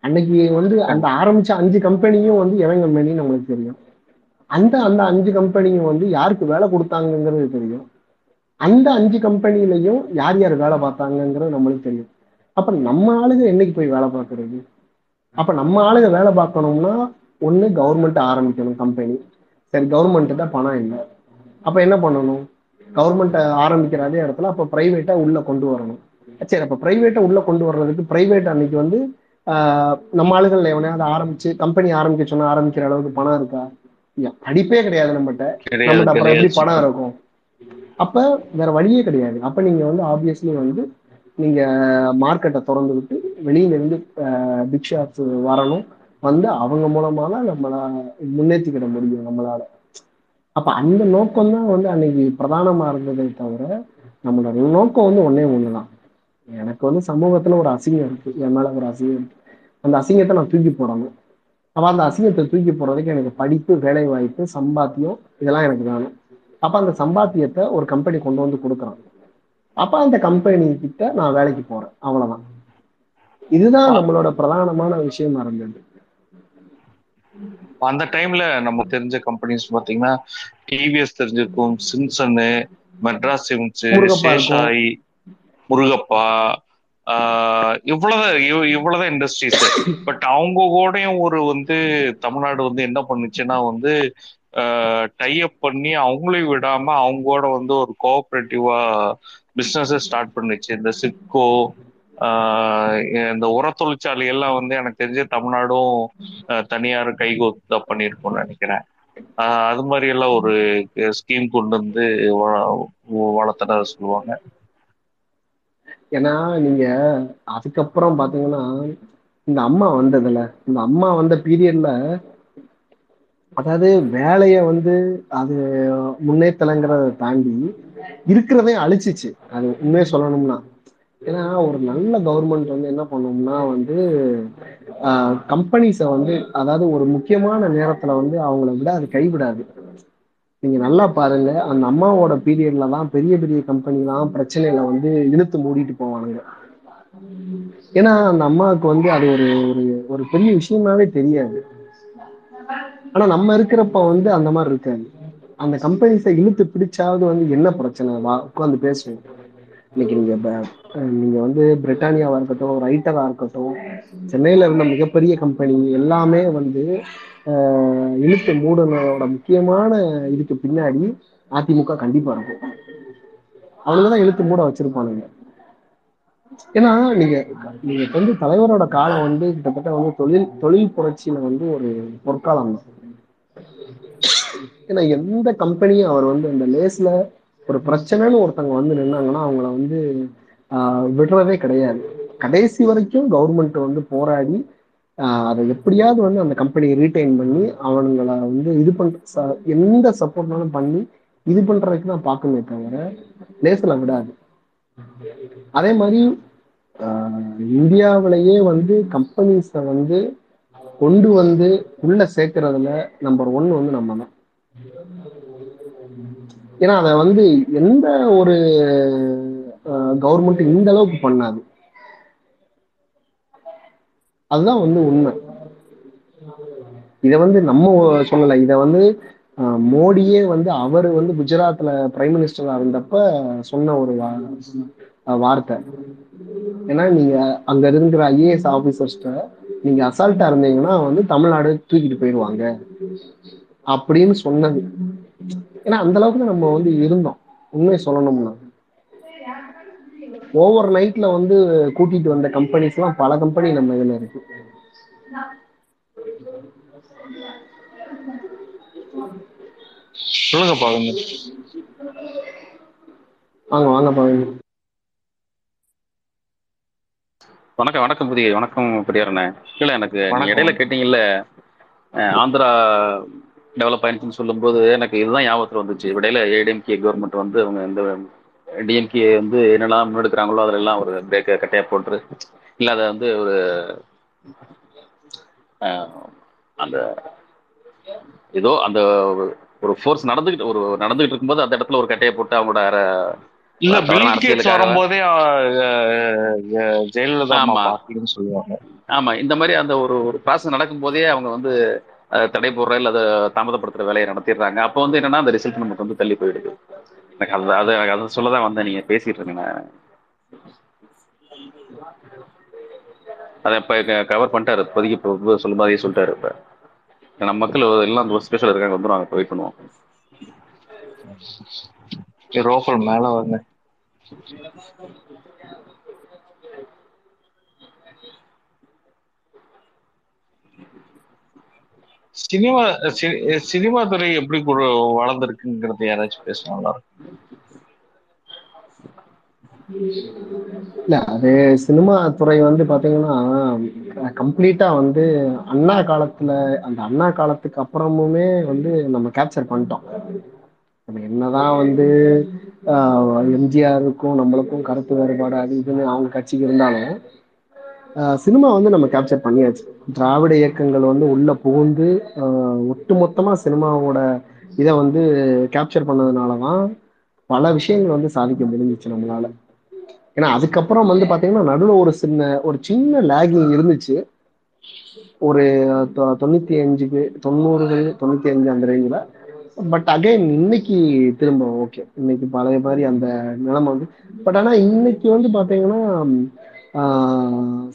அன்னைக்கு வந்து அந்த ஆரம்பிச்ச அஞ்சு கம்பெனியும் வந்து எவன் கம்பெனின்னு நம்மளுக்கு தெரியும். அந்த அந்த அஞ்சு கம்பெனியும் வந்து யாருக்கு வேலை கொடுத்தாங்கங்கிறது தெரியும். அந்த அஞ்சு கம்பெனிலையும் யார் யார் வேலை பார்த்தாங்கங்கிறது நம்மளுக்கு தெரியும். அப்ப நம்ம ஆளுங்க என்னைக்கு போய் வேலை பார்க்கறது? அப்ப நம்ம ஆளுங்க வேலை பார்க்கணும்னா ஒண்ணு கவர்மெண்ட் ஆரம்பிக்கணும் கம்பெனி சரி கவர்மெண்ட்டு தான் பணம் இல்லை. அப்ப என்ன பண்ணணும்? கவர்மெண்ட் ஆரம்பிக்கிற அதே இடத்துல அப்ப பிரைவேட்டா உள்ள கொண்டு வரணும். சரி அப்ப பிரைவேட்டா உள்ள கொண்டு வர்றதுக்கு பிரைவேட் அன்னைக்கு வந்து நம்ம ஆளுகள் எவனையாவது ஆரம்பிச்சு கம்பெனி ஆரம்பிக்க சொன்னா ஆரம்பிக்கிற அளவுக்கு பணம் இருக்கா? படிப்பே கிடையாது நம்மகிட்ட. நம்மகிட்ட அப்புறம் எப்படி பணம் இருக்கும்? அப்ப வேற வழியே கிடையாது. அப்ப நீங்க வந்து ஆப்வியஸ்லி வந்து நீங்க மார்க்கெட்டை திறந்து விட்டு வெளியில இருந்து பிக் ஷாப்ஸ் வரணும். வந்து அவங்க மூலமா தான் நம்மள முன்னேற்றிக்கிட முடியும் நம்மளால. அப்ப அந்த நோக்கம் தான் வந்து அன்னைக்கு பிரதானமா இருந்ததே தவிர நம்மளோட நோக்கம் வந்து ஒன்னே ஒண்ணுதான். எனக்கு வந்து சமூகத்துல ஒரு அசிங்கம் இருக்கு. என் மேல ஒரு அசிங்கம் இருக்கு. அந்த அசிங்கத்தை நான் தூக்கி போடணும். அப்ப அந்த அசிங்கத்தை தூக்கி போடுறதுக்கு எனக்கு படிப்பு வேலை வாய்ப்பு சம்பாத்தியம் இதெல்லாம் எனக்கு வேணும். அப்ப அந்த சம்பாத்தியத்தை ஒரு கம்பெனி கொண்டு வந்து கொடுக்குறான். அப்ப அந்த கம்பெனி கிட்ட நான் வேலைக்கு போறேன். அவ்வளவுதான். இதுதான் நம்மளோட பிரதானமான விஷயமா இருந்தது அந்த டைம்ல நம்ம தெரிஞ்ச கம்பெனிஸ் பாத்தீங்கன்னா டிவிஎஸ் தெரிஞ்சிருக்கும் சிம்சனு மெட்ராஸ் சிம்ஸ். சேஷாய் முருகப்பா இவ்வளவுதான் இவ்- இவ்வளவுதான் இண்டஸ்ட்ரீஸ் பட் அவங்க கூடயும் ஒரு வந்து தமிழ்நாடு வந்து என்ன பண்ணுச்சுன்னா வந்து டைப் பண்ணி அவங்களையும் விடாம அவங்களோட வந்து ஒரு கோஆபரேட்டிவா பிசினஸ் ஸ்டார்ட் பண்ணுச்சு. இந்த சிப்கோ ஆஹ் இந்த உர தொழிற்சாலை எல்லாம் வந்து எனக்கு தெரிஞ்ச தமிழ்நாடும் தனியார் கைகோத்து தான் பண்ணியிருக்கோம்னு நினைக்கிறேன் அது மாதிரி எல்லாம் ஒரு ஸ்கீம் கொண்டு வந்து வளர்த்தனத சொல்லுவாங்க. ஏன்னா நீங்க அதுக்கப்புறம் பாத்தீங்கன்னா இந்த அம்மா வந்ததுல இந்த அம்மா வந்த பீரியட்ல அதாவது வேலைய வந்து அது முன்னேற்றலைங்கிறத தாண்டி இருக்கிறதையும் அழிச்சிச்சு. அது உண்மையை சொல்லணும்னா. ஏன்னா ஒரு நல்ல கவர்மெண்ட் வந்து என்ன பண்ணும்னா வந்து கம்பெனிஸை வந்து அதாவது ஒரு முக்கியமான நேரத்துல வந்து அவங்கள விட அது கைவிடாது. நீங்க நல்லா பாருங்க அந்த அம்மாவோட பீரியட்ல தான் பெரிய பெரிய கம்பெனிலாம் பிரச்சனையில வந்து இழுத்து மூடிட்டு போவானுங்க. ஏன்னா அந்த அம்மாவுக்கு வந்து அது ஒரு ஒரு ஒரு பெரிய விஷயமாவே தெரியாது. ஆனா நம்ம இருக்கிறப்ப வந்து அந்த மாதிரி இருக்காது. அந்த கம்பெனிஸை இழுத்து பிடிச்சாவது வந்து என்ன பிரச்சனை? வா உட்காந்து பேசுவோம். இன்னைக்கு நீங்க நீங்க வந்து பிரிட்டானியாவா இருக்கட்டும் ரைட்டரா இருக்கட்டும் சென்னையில இருந்த மிகப்பெரிய கம்பெனி எல்லாமே வந்து ஆஹ், இழுத்து மூடனோட முக்கியமான இதுக்கு பின்னாடி அதிமுக கண்டிப்பா இருக்கும். அவனுங்க தான் இழுத்து மூட வச்சிருப்பானுங்க. ஏன்னா நீங்க நீங்க வந்து தலைவரோட காலம் வந்து கிட்டத்தட்ட வந்து தொழில் தொழில் புரட்சியில வந்து ஒரு பொற்காலம் தான் ஏன்னா எந்த கம்பெனியும் அவர் வந்து அந்த லேஸ்ல ஒரு பிரச்சனைன்னு ஒருத்தவங்க வந்து நின்னாங்கன்னா அவங்கள வந்து விடுறதே கிடையாது. கடைசி வரைக்கும் கவர்மெண்ட் வந்து போராடி அதை எப்படியாவது வந்து அந்த கம்பெனியை ரீட்டைன் பண்ணி அவனுங்களை வந்து இது பண்ற எந்த சப்போர்ட்னாலும் பண்ணி இது பண்றதுக்கு தான் பார்க்கணுமே தவிர லேசில் விடாது. அதே மாதிரி இந்தியாவிலேயே வந்து கம்பெனிஸை வந்து கொண்டு வந்து உள்ள சேர்க்கறதுல நம்பர் ஒன் வந்து நம்ம தான் ஏன்னா அதை வந்து எந்த ஒரு கவர்மெண்ட் இந்த அளவுக்கு பண்ணாது. அதுதான் வந்து உண்மை. இத வந்து நம்ம சொல்லலை. இதை வந்து அஹ், மோடியே வந்து அவர் வந்து குஜராத்ல பிரைம் மினிஸ்டரா இருந்தப்ப சொன்ன ஒரு வார்த்தை. ஏன்னா நீங்க அங்க இருக்கிற ஐஏஎஸ் ஆபீசர்ஸ்ட நீங்க அசால்ட்டா இருந்தீங்கன்னா வந்து தமிழ்நாடு தூக்கிட்டு போயிடுவாங்க. அப்படின்னு சொன்னது. ஏன்னா அந்த அளவுக்கு நம்ம வந்து இருந்தோம். உண்மையை சொல்லணும்னா. ஓவர் நைட்ல வந்து கூட்டிட்டு வந்த கம்பெனிஸ் எல்லாம் பல கம்பெனி நம்ம இதுல இருக்கு. சொல்லுங்க பாருங்க வாங்க வாங்க பாருங்க வணக்கம் வணக்கம் புதிய வணக்கம் பெரியாரண்ணே இல்லை எனக்கு. இடையில கேட்டீங்கல்ல ஆந்திரா டெவலப் ஆயிடுச்சுன்னு சொல்லும்போது எனக்கு இதுதான் ஞாபகத்தில் வந்துச்சு இடையில ஏடிஎம்கே கவர்மெண்ட் வந்து அவங்க இந்த டிஎம்கே வந்து என்னெல்லாம் முன்னெடுக்கிறாங்களோ அதுல எல்லாம் ஒரு பிரேக்கை கட்டையா போட்டு இல்லை அதை வந்து ஒரு அந்த ஏதோ அந்த ஒரு- ஃபோர்ஸ் நடந்துகிட்டு ஒரு நடந்துகிட்டு இருக்கும்போது அந்த இடத்துல ஒரு கட்டையை போட்டு அவங்களோட இல்ல தவறான பில் கேட்ஸ் அரசியலுக்காக வரும்போதே ஜெயலலிதா ஆமா. ஆமா இந்த மாதிரி அந்த ஒரு ஒரு ப்ராசஸ் நடக்கும்போதே அவங்க வந்து தடை போடுற இல்லை அதை தாமதப்படுத்துற வேலையை நடத்திடுறாங்க. அப்போ வந்து என்னன்னா அந்த ரிசல்ட் நமக்கு வந்து தள்ளி போயிடுது. எனக்கு அது அது அதை சொல்ல தான் வந்தேன். நீங்க பேசிட்டு இருங்க. அதை இப்போ கவர் பண்ணிட்டாரு. இப்போதைக்கு இப்போ சொல்லும் போதே சொல்லிட்டாரு இப்போ. நம்ம மக்கள் எல்லாம் ஸ்பெஷல் இருக்காங்க. வந்துடும் இப்போ வெயிட் பண்ணுவோம். ரோஃபல் மேல வாங்க. சினிமா சினிமா துறை எப்படி கு- யாராச்சும் பேச நல்லா இருக்கும். இல்ல அது சினிமா துறை வந்து பாத்தீங்கன்னா கம்ப்ளீட்டா வந்து அண்ணா காலத்துல அந்த அண்ணா காலத்துக்கு அப்புறமுமே வந்து நம்ம கேப்சர் பண்ணிட்டோம். நம்ம என்னதான் வந்து எம்ஜிஆருக்கும் நம்மளுக்கும் கருத்து வேறுபாடு அது இதுன்னு அவங்க கட்சிக்கு இருந்தாலும் சினிமா வந்து நம்ம கேப்சர் பண்ணியாச்சு. திராவிட இயக்கங்கள் வந்து உள்ள புகுந்து ஒட்டுமொத்தமா சினிமாவோட இதை வந்து கேப்சர் பண்ணதுனாலதான் பல விஷயங்கள் வந்து சாதிக்க முடிஞ்சிச்சு நம்மளால. ஏன்னா அதுக்கப்புறம் வந்து பாத்தீங்கன்னா நடுவில் ஒரு சின்ன ஒரு சின்ன லேகிங் இருந்துச்சு. ஒரு தொ- தொண்ணூத்தி அஞ்சுக்கு தொண்ணூறுகள் தொண்ணூத்தி அஞ்சு அந்த ரேஞ்சில் பட் அகைன் இன்னைக்கு திரும்ப ஓகே இன்னைக்கு பழைய மாதிரி அந்த நிலைமை வந்து பட் ஆனா இன்னைக்கு வந்து பாத்தீங்கன்னா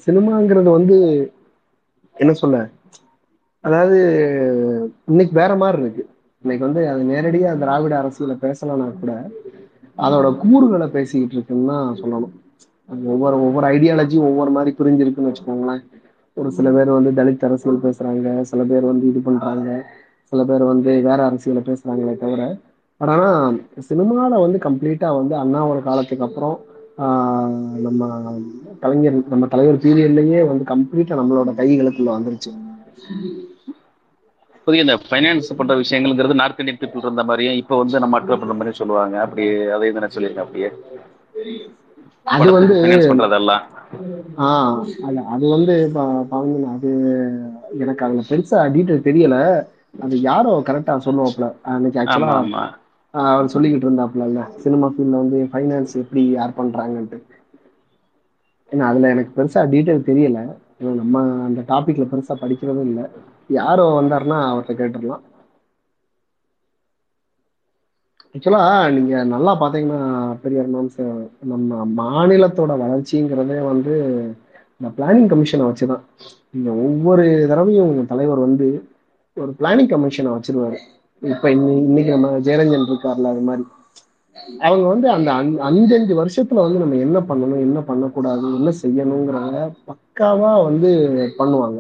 சினிமாங்கிறது வந்து என்ன சொல்ல? அதாவது இன்னைக்கு வேற மாதிரி இருக்கு. இன்னைக்கு வந்து அது நேரடியாக திராவிட அரசியல பேசலன்னா கூட அதோட கூறுகளை பேசிக்கிட்டு இருக்குன்னு தான் சொல்லணும். அது ஒவ்வொரு ஒவ்வொரு ஐடியாலஜியும் ஒவ்வொரு மாதிரி பிரிஞ்சிருக்குன்னு வச்சுக்கோங்களேன். ஒரு சில பேர் வந்து தலித் அரசியல் பேசுறாங்க சில பேர் வந்து இது பண்றாங்க சில பேர் வந்து வேற அரசியலை பேசுறாங்களே தவிர. பட் ஆனால் சினிமாவில் வந்து கம்ப்ளீட்டாக வந்து அண்ணாவோட காலத்துக்கு அப்புறம் நம்ம கலைஞர் நம்ம தலைவர் பீரியட்லயே வந்து கம்ப்ளீட்டா நம்மளோட கைகளுக்குள்ள வந்துருச்சு. புதிய இந்த ஃபைனான்ஸ் பண்ற விஷயங்கள்ங்கிறது நார்த் இந்தியன் பீப்புள் இருந்த மாதிரியும் இப்போ வந்து நம்ம அட்வா பண்ற மாதிரி சொல்லுவாங்க. அப்படி அதை தானே சொல்லியிருக்கேன் அப்படியே. அது வந்து பண்றதெல்லாம். ஆஹ் அது அது வந்து ப- பாவம் அது எனக்கு அதுல பெருசா டீட்டெயில் தெரியல. அது யாரோ கரெக்டா சொல்லுவாப்ல அன்னைக்கு ஆக்சுவலா அவர் சொல்லிக்கிட்டு இருந்தாப்ல சினிமா ஃபீல்ட்ல வந்து ஃபைனான்ஸ் எப்படி யார் பண்றாங்கன்ட்டு. ஏன்னா அதுல எனக்கு பெருசா டீட்டெயில் தெரியல. ஏன்னா நம்ம அந்த டாபிக்ல பெருசா படிக்கிறதும் இல்லை. யாரோ வந்தாருன்னா அவர்கிட்ட கேட்டுடலாம். ஆக்சுவலா நீங்க நல்லா பாத்தீங்கன்னா பெரியார் மேம்ஸ் நம்ம மாநிலத்தோட வளர்ச்சிங்கிறதே வந்து இந்த பிளானிங் கமிஷனை வச்சுதான். நீங்க ஒவ்வொரு தடவையும் உங்க தலைவர் வந்து ஒரு பிளானிங் கமிஷனை வச்சிருவாரு. இப்ப இன்னி இன்னைக்கு நம்ம ஜெயரஞ்சன் இருக்கார்ல அது மாதிரி. அவங்க வந்து அந்த அஞ்~ அஞ்சஞ்சு வருஷத்துல வந்து நம்ம என்ன பண்ணணும் என்ன பண்ணக்கூடாது என்ன செய்யணுங்கிறத பக்காவா வந்து பண்ணுவாங்க.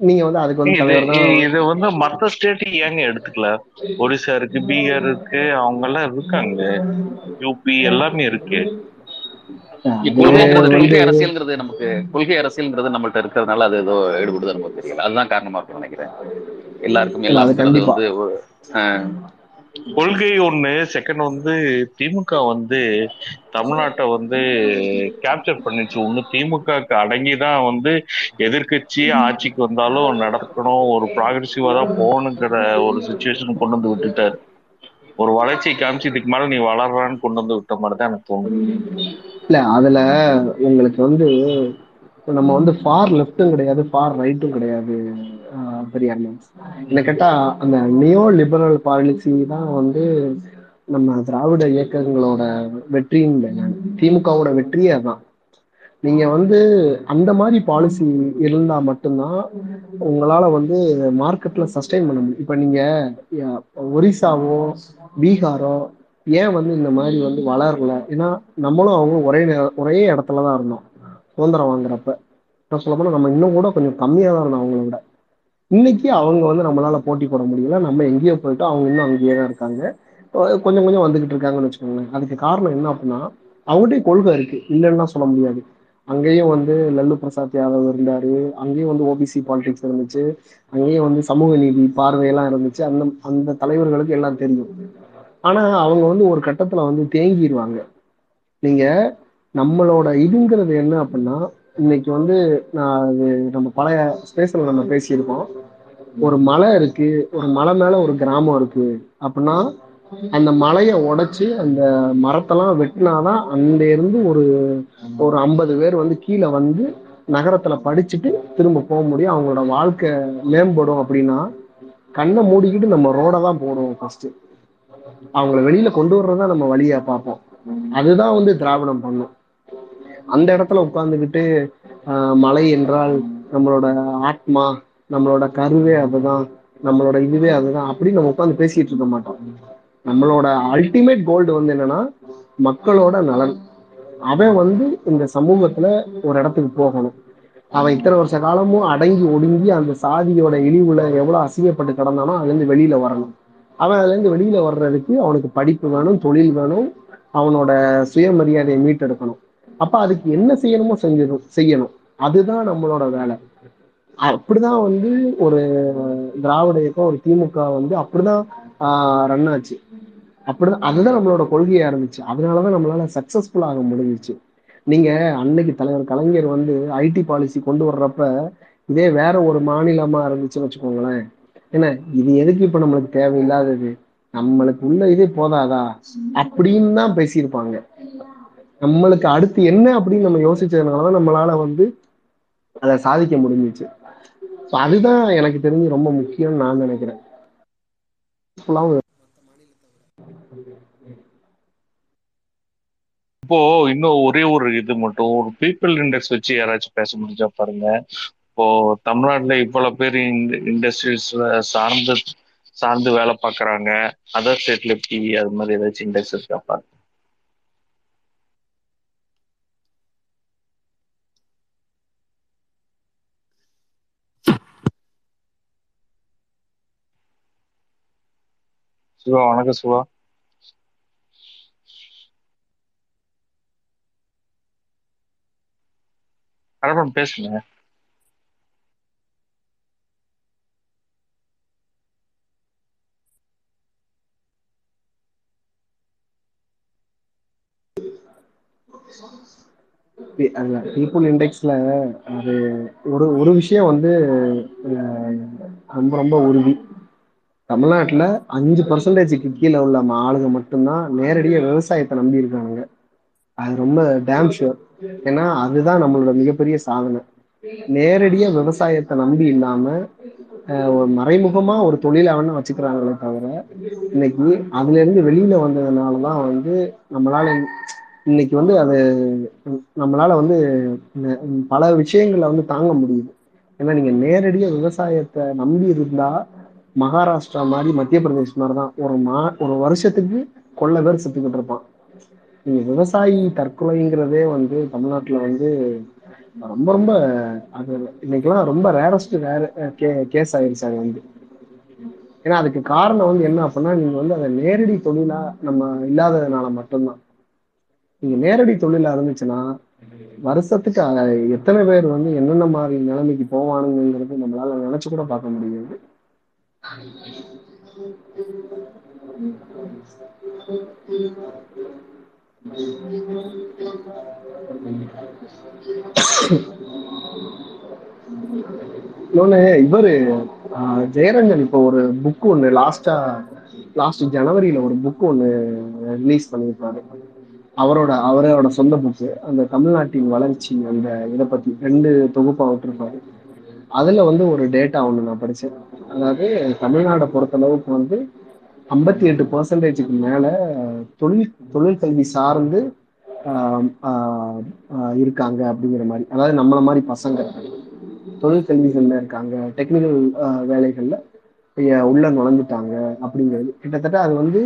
நீங்க வந்து அதுக்கு வந்து இது தலைவர் தான் இது வந்து மத்த ஸ்டேட் ஏங்க எடுத்துக்கல? ஒரிசா இருக்கு பீகார் இருக்கு அவங்க எல்லாம் இருக்காங்க யூபி எல்லாமே இருக்கு. கொள்கை அரசியல்ங்கிறது நமக்கு கொள்கை அரசியல்ங்கிறது நம்மள்ட்ட இருக்கிறதுனால அது ஏதோ ஈடுபடுது நமக்கு தெரியல. அதுதான் காரணமா இருக்கும்னு நினைக்கிறேன். எல்லாருக்கும் எல்லாருக்கும் வந்து கொள்கை ஒண்ணு செகண்ட் வந்து திமுக வந்து தமிழ்நாட்டை வந்து கேப்சர் பண்ணிச்சு. ஒண்ணு திமுகக்கு அடங்கிதான் வந்து எதிர்க்கட்சி ஆட்சிக்கு வந்தாலும் நடக்கணும் ஒரு ப்ராகிரசிவா தான் போகணுங்கிற ஒரு சுச்சுவேஷன் கொண்டு வந்து விட்டுட்டாரு. ஒரு வளர்ச்சியை காமிச்சு இதுக்கு மேல நீ வளர்றான்னு கொண்டு வந்து விட்ட மாதிரி தான் எனக்கு தோணுது. இல்ல அதுல உங்களுக்கு வந்து நம்ம வந்து ஃபார் லெஃப்ட்டும் கிடையாது ஃபார் ரைட்டும் கிடையாது பெரியார் மேக்ஸ் என்ன கேட்டால் அந்த நியோ லிபரல் பாலிசி தான் வந்து நம்ம திராவிட இயக்கங்களோட வெற்றின்னு நான். திமுகவோட வெற்றியே தான் நீங்க வந்து அந்த மாதிரி பாலிசி இருந்தா மட்டும்தான் உங்களால வந்து மார்க்கெட்ல சஸ்டைன் பண்ண முடியும். இப்ப நீங்க ஒரிசாவோ பீகாரோ ஏன் வந்து இந்த மாதிரி வந்து வளரல? ஏன்னா நம்மளும் அவங்க ஒரே ஒரே இடத்துல தான் இருந்தோம். சுதந்திரம் வாங்குறப்ப. நான் சொல்ல போனால் நம்ம இன்னும் கூட கொஞ்சம் கம்மியாக தான் இருந்தோம் அவங்கள விட. இன்னைக்கு அவங்க வந்து நம்மளால போட்டி போட முடியல. நம்ம எங்கேயோ போயிட்டோம். அவங்க இன்னும் அங்கேயே தான் இருக்காங்க. கொஞ்சம் கொஞ்சம் வந்துகிட்டு இருக்காங்கன்னு வச்சுக்கோங்களேன். அதுக்கு காரணம் என்ன அப்படின்னா அவங்ககிட்ட கொள்கை இருக்கு. இல்லைன்னா சொல்ல முடியாது. அங்கேயும் வந்து லல்லு பிரசாத் யாதவ் இருந்தாரு. அங்கேயும் வந்து ஓபிசி பாலிடிக்ஸ் இருந்துச்சு. அங்கேயும் வந்து சமூக நீதி பார்வையெல்லாம் இருந்துச்சு. அந்த அந்த தலைவர்களுக்கு எல்லாம் தெரியும். ஆனா அவங்க வந்து ஒரு கட்டத்துல வந்து தேங்கிடுவாங்க நீங்க நம்மளோட இதுங்கிறது என்ன அப்படின்னா இன்னைக்கு வந்து நான் அது நம்ம பழைய ஸ்பேஸ்ல நம்ம பேசியிருக்கோம் ஒரு மலை இருக்கு ஒரு மலை மேல ஒரு கிராமம் இருக்கு அப்படின்னா அந்த மலையை உடைச்சு அந்த மரத்தெல்லாம் வெட்டினாதான் அங்க இருந்து ஒரு ஒரு ஐம்பது பேர் வந்து கீழே வந்து நகரத்துல படிச்சுட்டு திரும்ப போக முடியும். அவங்களோட வாழ்க்கை மேம்படும் அப்படின்னா கண்ணை மூடிக்கிட்டு நம்ம ரோட தான் போடுவோம் ஃபர்ஸ்ட் அவங்கள வெளியில கொண்டு வர்றதா நம்ம வழியா பார்ப்போம். அதுதான் வந்து திராவிடம் பண்ணும். அந்த இடத்துல உட்கார்ந்துக்கிட்டு ஆஹ் மலை என்றால் நம்மளோட ஆத்மா நம்மளோட கருவே அதுதான் நம்மளோட இதுவே அதுதான் அப்படின்னு நம்ம உட்காந்து பேசிட்டு இருக்க மாட்டோம். நம்மளோட அல்டிமேட் கோல்டு வந்து என்னன்னா மக்களோட நலன். அவன் வந்து இந்த சமூகத்துல ஒரு இடத்துக்கு போகணும். அவன் இத்தனை வருஷ காலமும் அடங்கி ஒடுங்கி அந்த சாதியோட இழிவுல எவ்வளவு அசிங்கப்பட்டு கிடந்தானோ அதுல இருந்து வெளியில வரணும். அவன் அதுல இருந்து வெளியில வர்றதுக்கு அவனுக்கு படிப்பு வேணும் தொழில் வேணும் அவனோட சுயமரியாதையை மீட்டெடுக்கணும். அப்ப அதுக்கு என்ன செய்யணுமோ செஞ்சிடும் செய்யணும். அதுதான் நம்மளோட வேலை. அப்படிதான் வந்து ஒரு திராவிட இயக்கம் ஒரு திமுக வந்து அப்படிதான் ரன் ஆச்சு. அப்படிதான் அதுதான் நம்மளோட கொள்கையா இருந்துச்சு. அதனாலதான் நம்மளால சக்சஸ்ஃபுல் ஆக முடிஞ்சிச்சு. நீங்க அன்னைக்கு தலைவர் கலைஞர் வந்து ஐடி பாலிசி கொண்டு வர்றப்ப இதே வேற ஒரு மாநிலமா இருந்துச்சுன்னு வச்சுக்கோங்களேன். என்ன இது எதுக்கு இப்ப நம்மளுக்கு தேவையில்லாதது? நம்மளுக்கு உள்ள இதே போதாதா? அப்படின்னு தான் பேசியிருப்பாங்க. நம்மளுக்கு அடுத்து என்ன அப்படின்னு நம்ம யோசிச்சதுனாலதான் நம்மளால வந்து அதை சாதிக்க முடிஞ்சிச்சு. ஸோ அதுதான் எனக்கு தெரிஞ்சு ரொம்ப முக்கியம்னு நான் நினைக்கிறேன். இப்போ இன்னும் ஒரே ஒரு இது மட்டும் ஒரு பீப்புள் இண்டெக்ஸ் வச்சு யாராச்சும் பேச முடிஞ்சா பாருங்க. இப்போ தமிழ்நாட்டுல இவ்வளவு பேர் இண்டஸ்ட்ரீஸ் சார்ந்து சார்ந்து வேலை பாக்குறாங்க அதர் ஸ்டேட்ல எப்படி அது மாதிரி ஏதாச்சும் இண்டெக்ஸ் இருக்கா பாருங்க. சிவா வணக்கம் சிவா. அரபன் பேசுங்க. பீப்புள் இண்டெக்ஸ்ல அது ஒரு ஒரு விஷயம் வந்து ரொம்ப ரொம்ப உறுதி. தமிழ்நாட்டில் அஞ்சு பர்சன்டேஜுக்கு கீழே உள்ள ஆளுங்க மட்டும்தான் நேரடியாக விவசாயத்தை நம்பி இருக்காங்க அது ரொம்ப டேம் ஷுர் ஏன்னா அதுதான் நம்மளோட மிகப்பெரிய சாதனை. நேரடியாக விவசாயத்தை நம்பி இல்லாமல் ஒரு மறைமுகமாக ஒரு தொழிலை அவன வச்சுக்கிறாங்களே தவிர இன்னைக்கு அதுலேருந்து வெளியில் வந்ததுனால தான் வந்து நம்மளால இன்னைக்கு வந்து அது நம்மளால வந்து பல விஷயங்களை வந்து தாங்க முடியுது. ஏன்னா நீங்கள் நேரடியாக விவசாயத்தை நம்பி இருந்தால் மகாராஷ்டிரா மாதிரி மத்திய பிரதேஷ் மாதிரி தான் ஒரு மா ஒரு வருஷத்துக்கு கொள்ள பேர் செத்துக்கிட்டு இருப்பான். நீங்க விவசாயி தற்கொலைங்கிறதே வந்து தமிழ்நாட்டுல வந்து ரொம்ப ரொம்ப அது இன்னைக்கெல்லாம் ரொம்ப ரேரஸ்ட் ரேர் கே கேஸ் ஆயிடுச்சு அது வந்து. ஏன்னா அதுக்கு காரணம் வந்து என்ன அப்படின்னா நீங்க வந்து அதை நேரடி தொழிலா நம்ம இல்லாததுனால மட்டும்தான். நீங்க நேரடி தொழிலா இருந்துச்சுன்னா வருஷத்துக்கு எத்தனை பேர் வந்து என்னென்ன மாதிரி நிலைமைக்கு போவானுங்கிறது நம்மளால நினைச்சு கூட பார்க்க முடியாது. இன்னொன்னு இவரு ஆஹ், ஜெயரஞ்சன் இப்போ ஒரு புக் ஒண்ணு லாஸ்டா லாஸ்ட் ஜனவரியில ஒரு புக் ஒண்ணு ரிலீஸ் பண்ணியிருப்பாரு. அவரோட அவரோட சொந்த புக்கு அந்த தமிழ்நாட்டின் வளர்ச்சி அந்த இதை பத்தி ரெண்டு தொகுப்பா விட்டுருப்பாரு. அதுல வந்து ஒரு டேட்டா ஒன்று நான் படிச்சேன். அதாவது தமிழ்நாடை பொறுத்தளவுக்கு வந்து ஐம்பத்தி எட்டு பர்சன்டேஜுக்கு மேலே தொழில் தொழிற்கல்வி சார்ந்து ஆஹ் இருக்காங்க அப்படிங்கிற மாதிரி. அதாவது நம்மளை மாதிரி பசங்க தொழிற்கல்விகள்ல இருக்காங்க டெக்னிக்கல் வேலைகளில் உள்ள நுழைஞ்சிட்டாங்க அப்படிங்கிறது. கிட்டத்தட்ட அது வந்து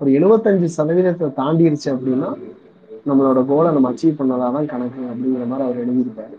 ஒரு எழுபத்தஞ்சு சதவீதத்தை தாண்டிருச்சு அப்படின்னா நம்மளோட கோலை நம்ம அச்சீவ் பண்ணதாதான் கணக்கு அப்படிங்கிற மாதிரி அவர் எழுதியிருப்பாரு.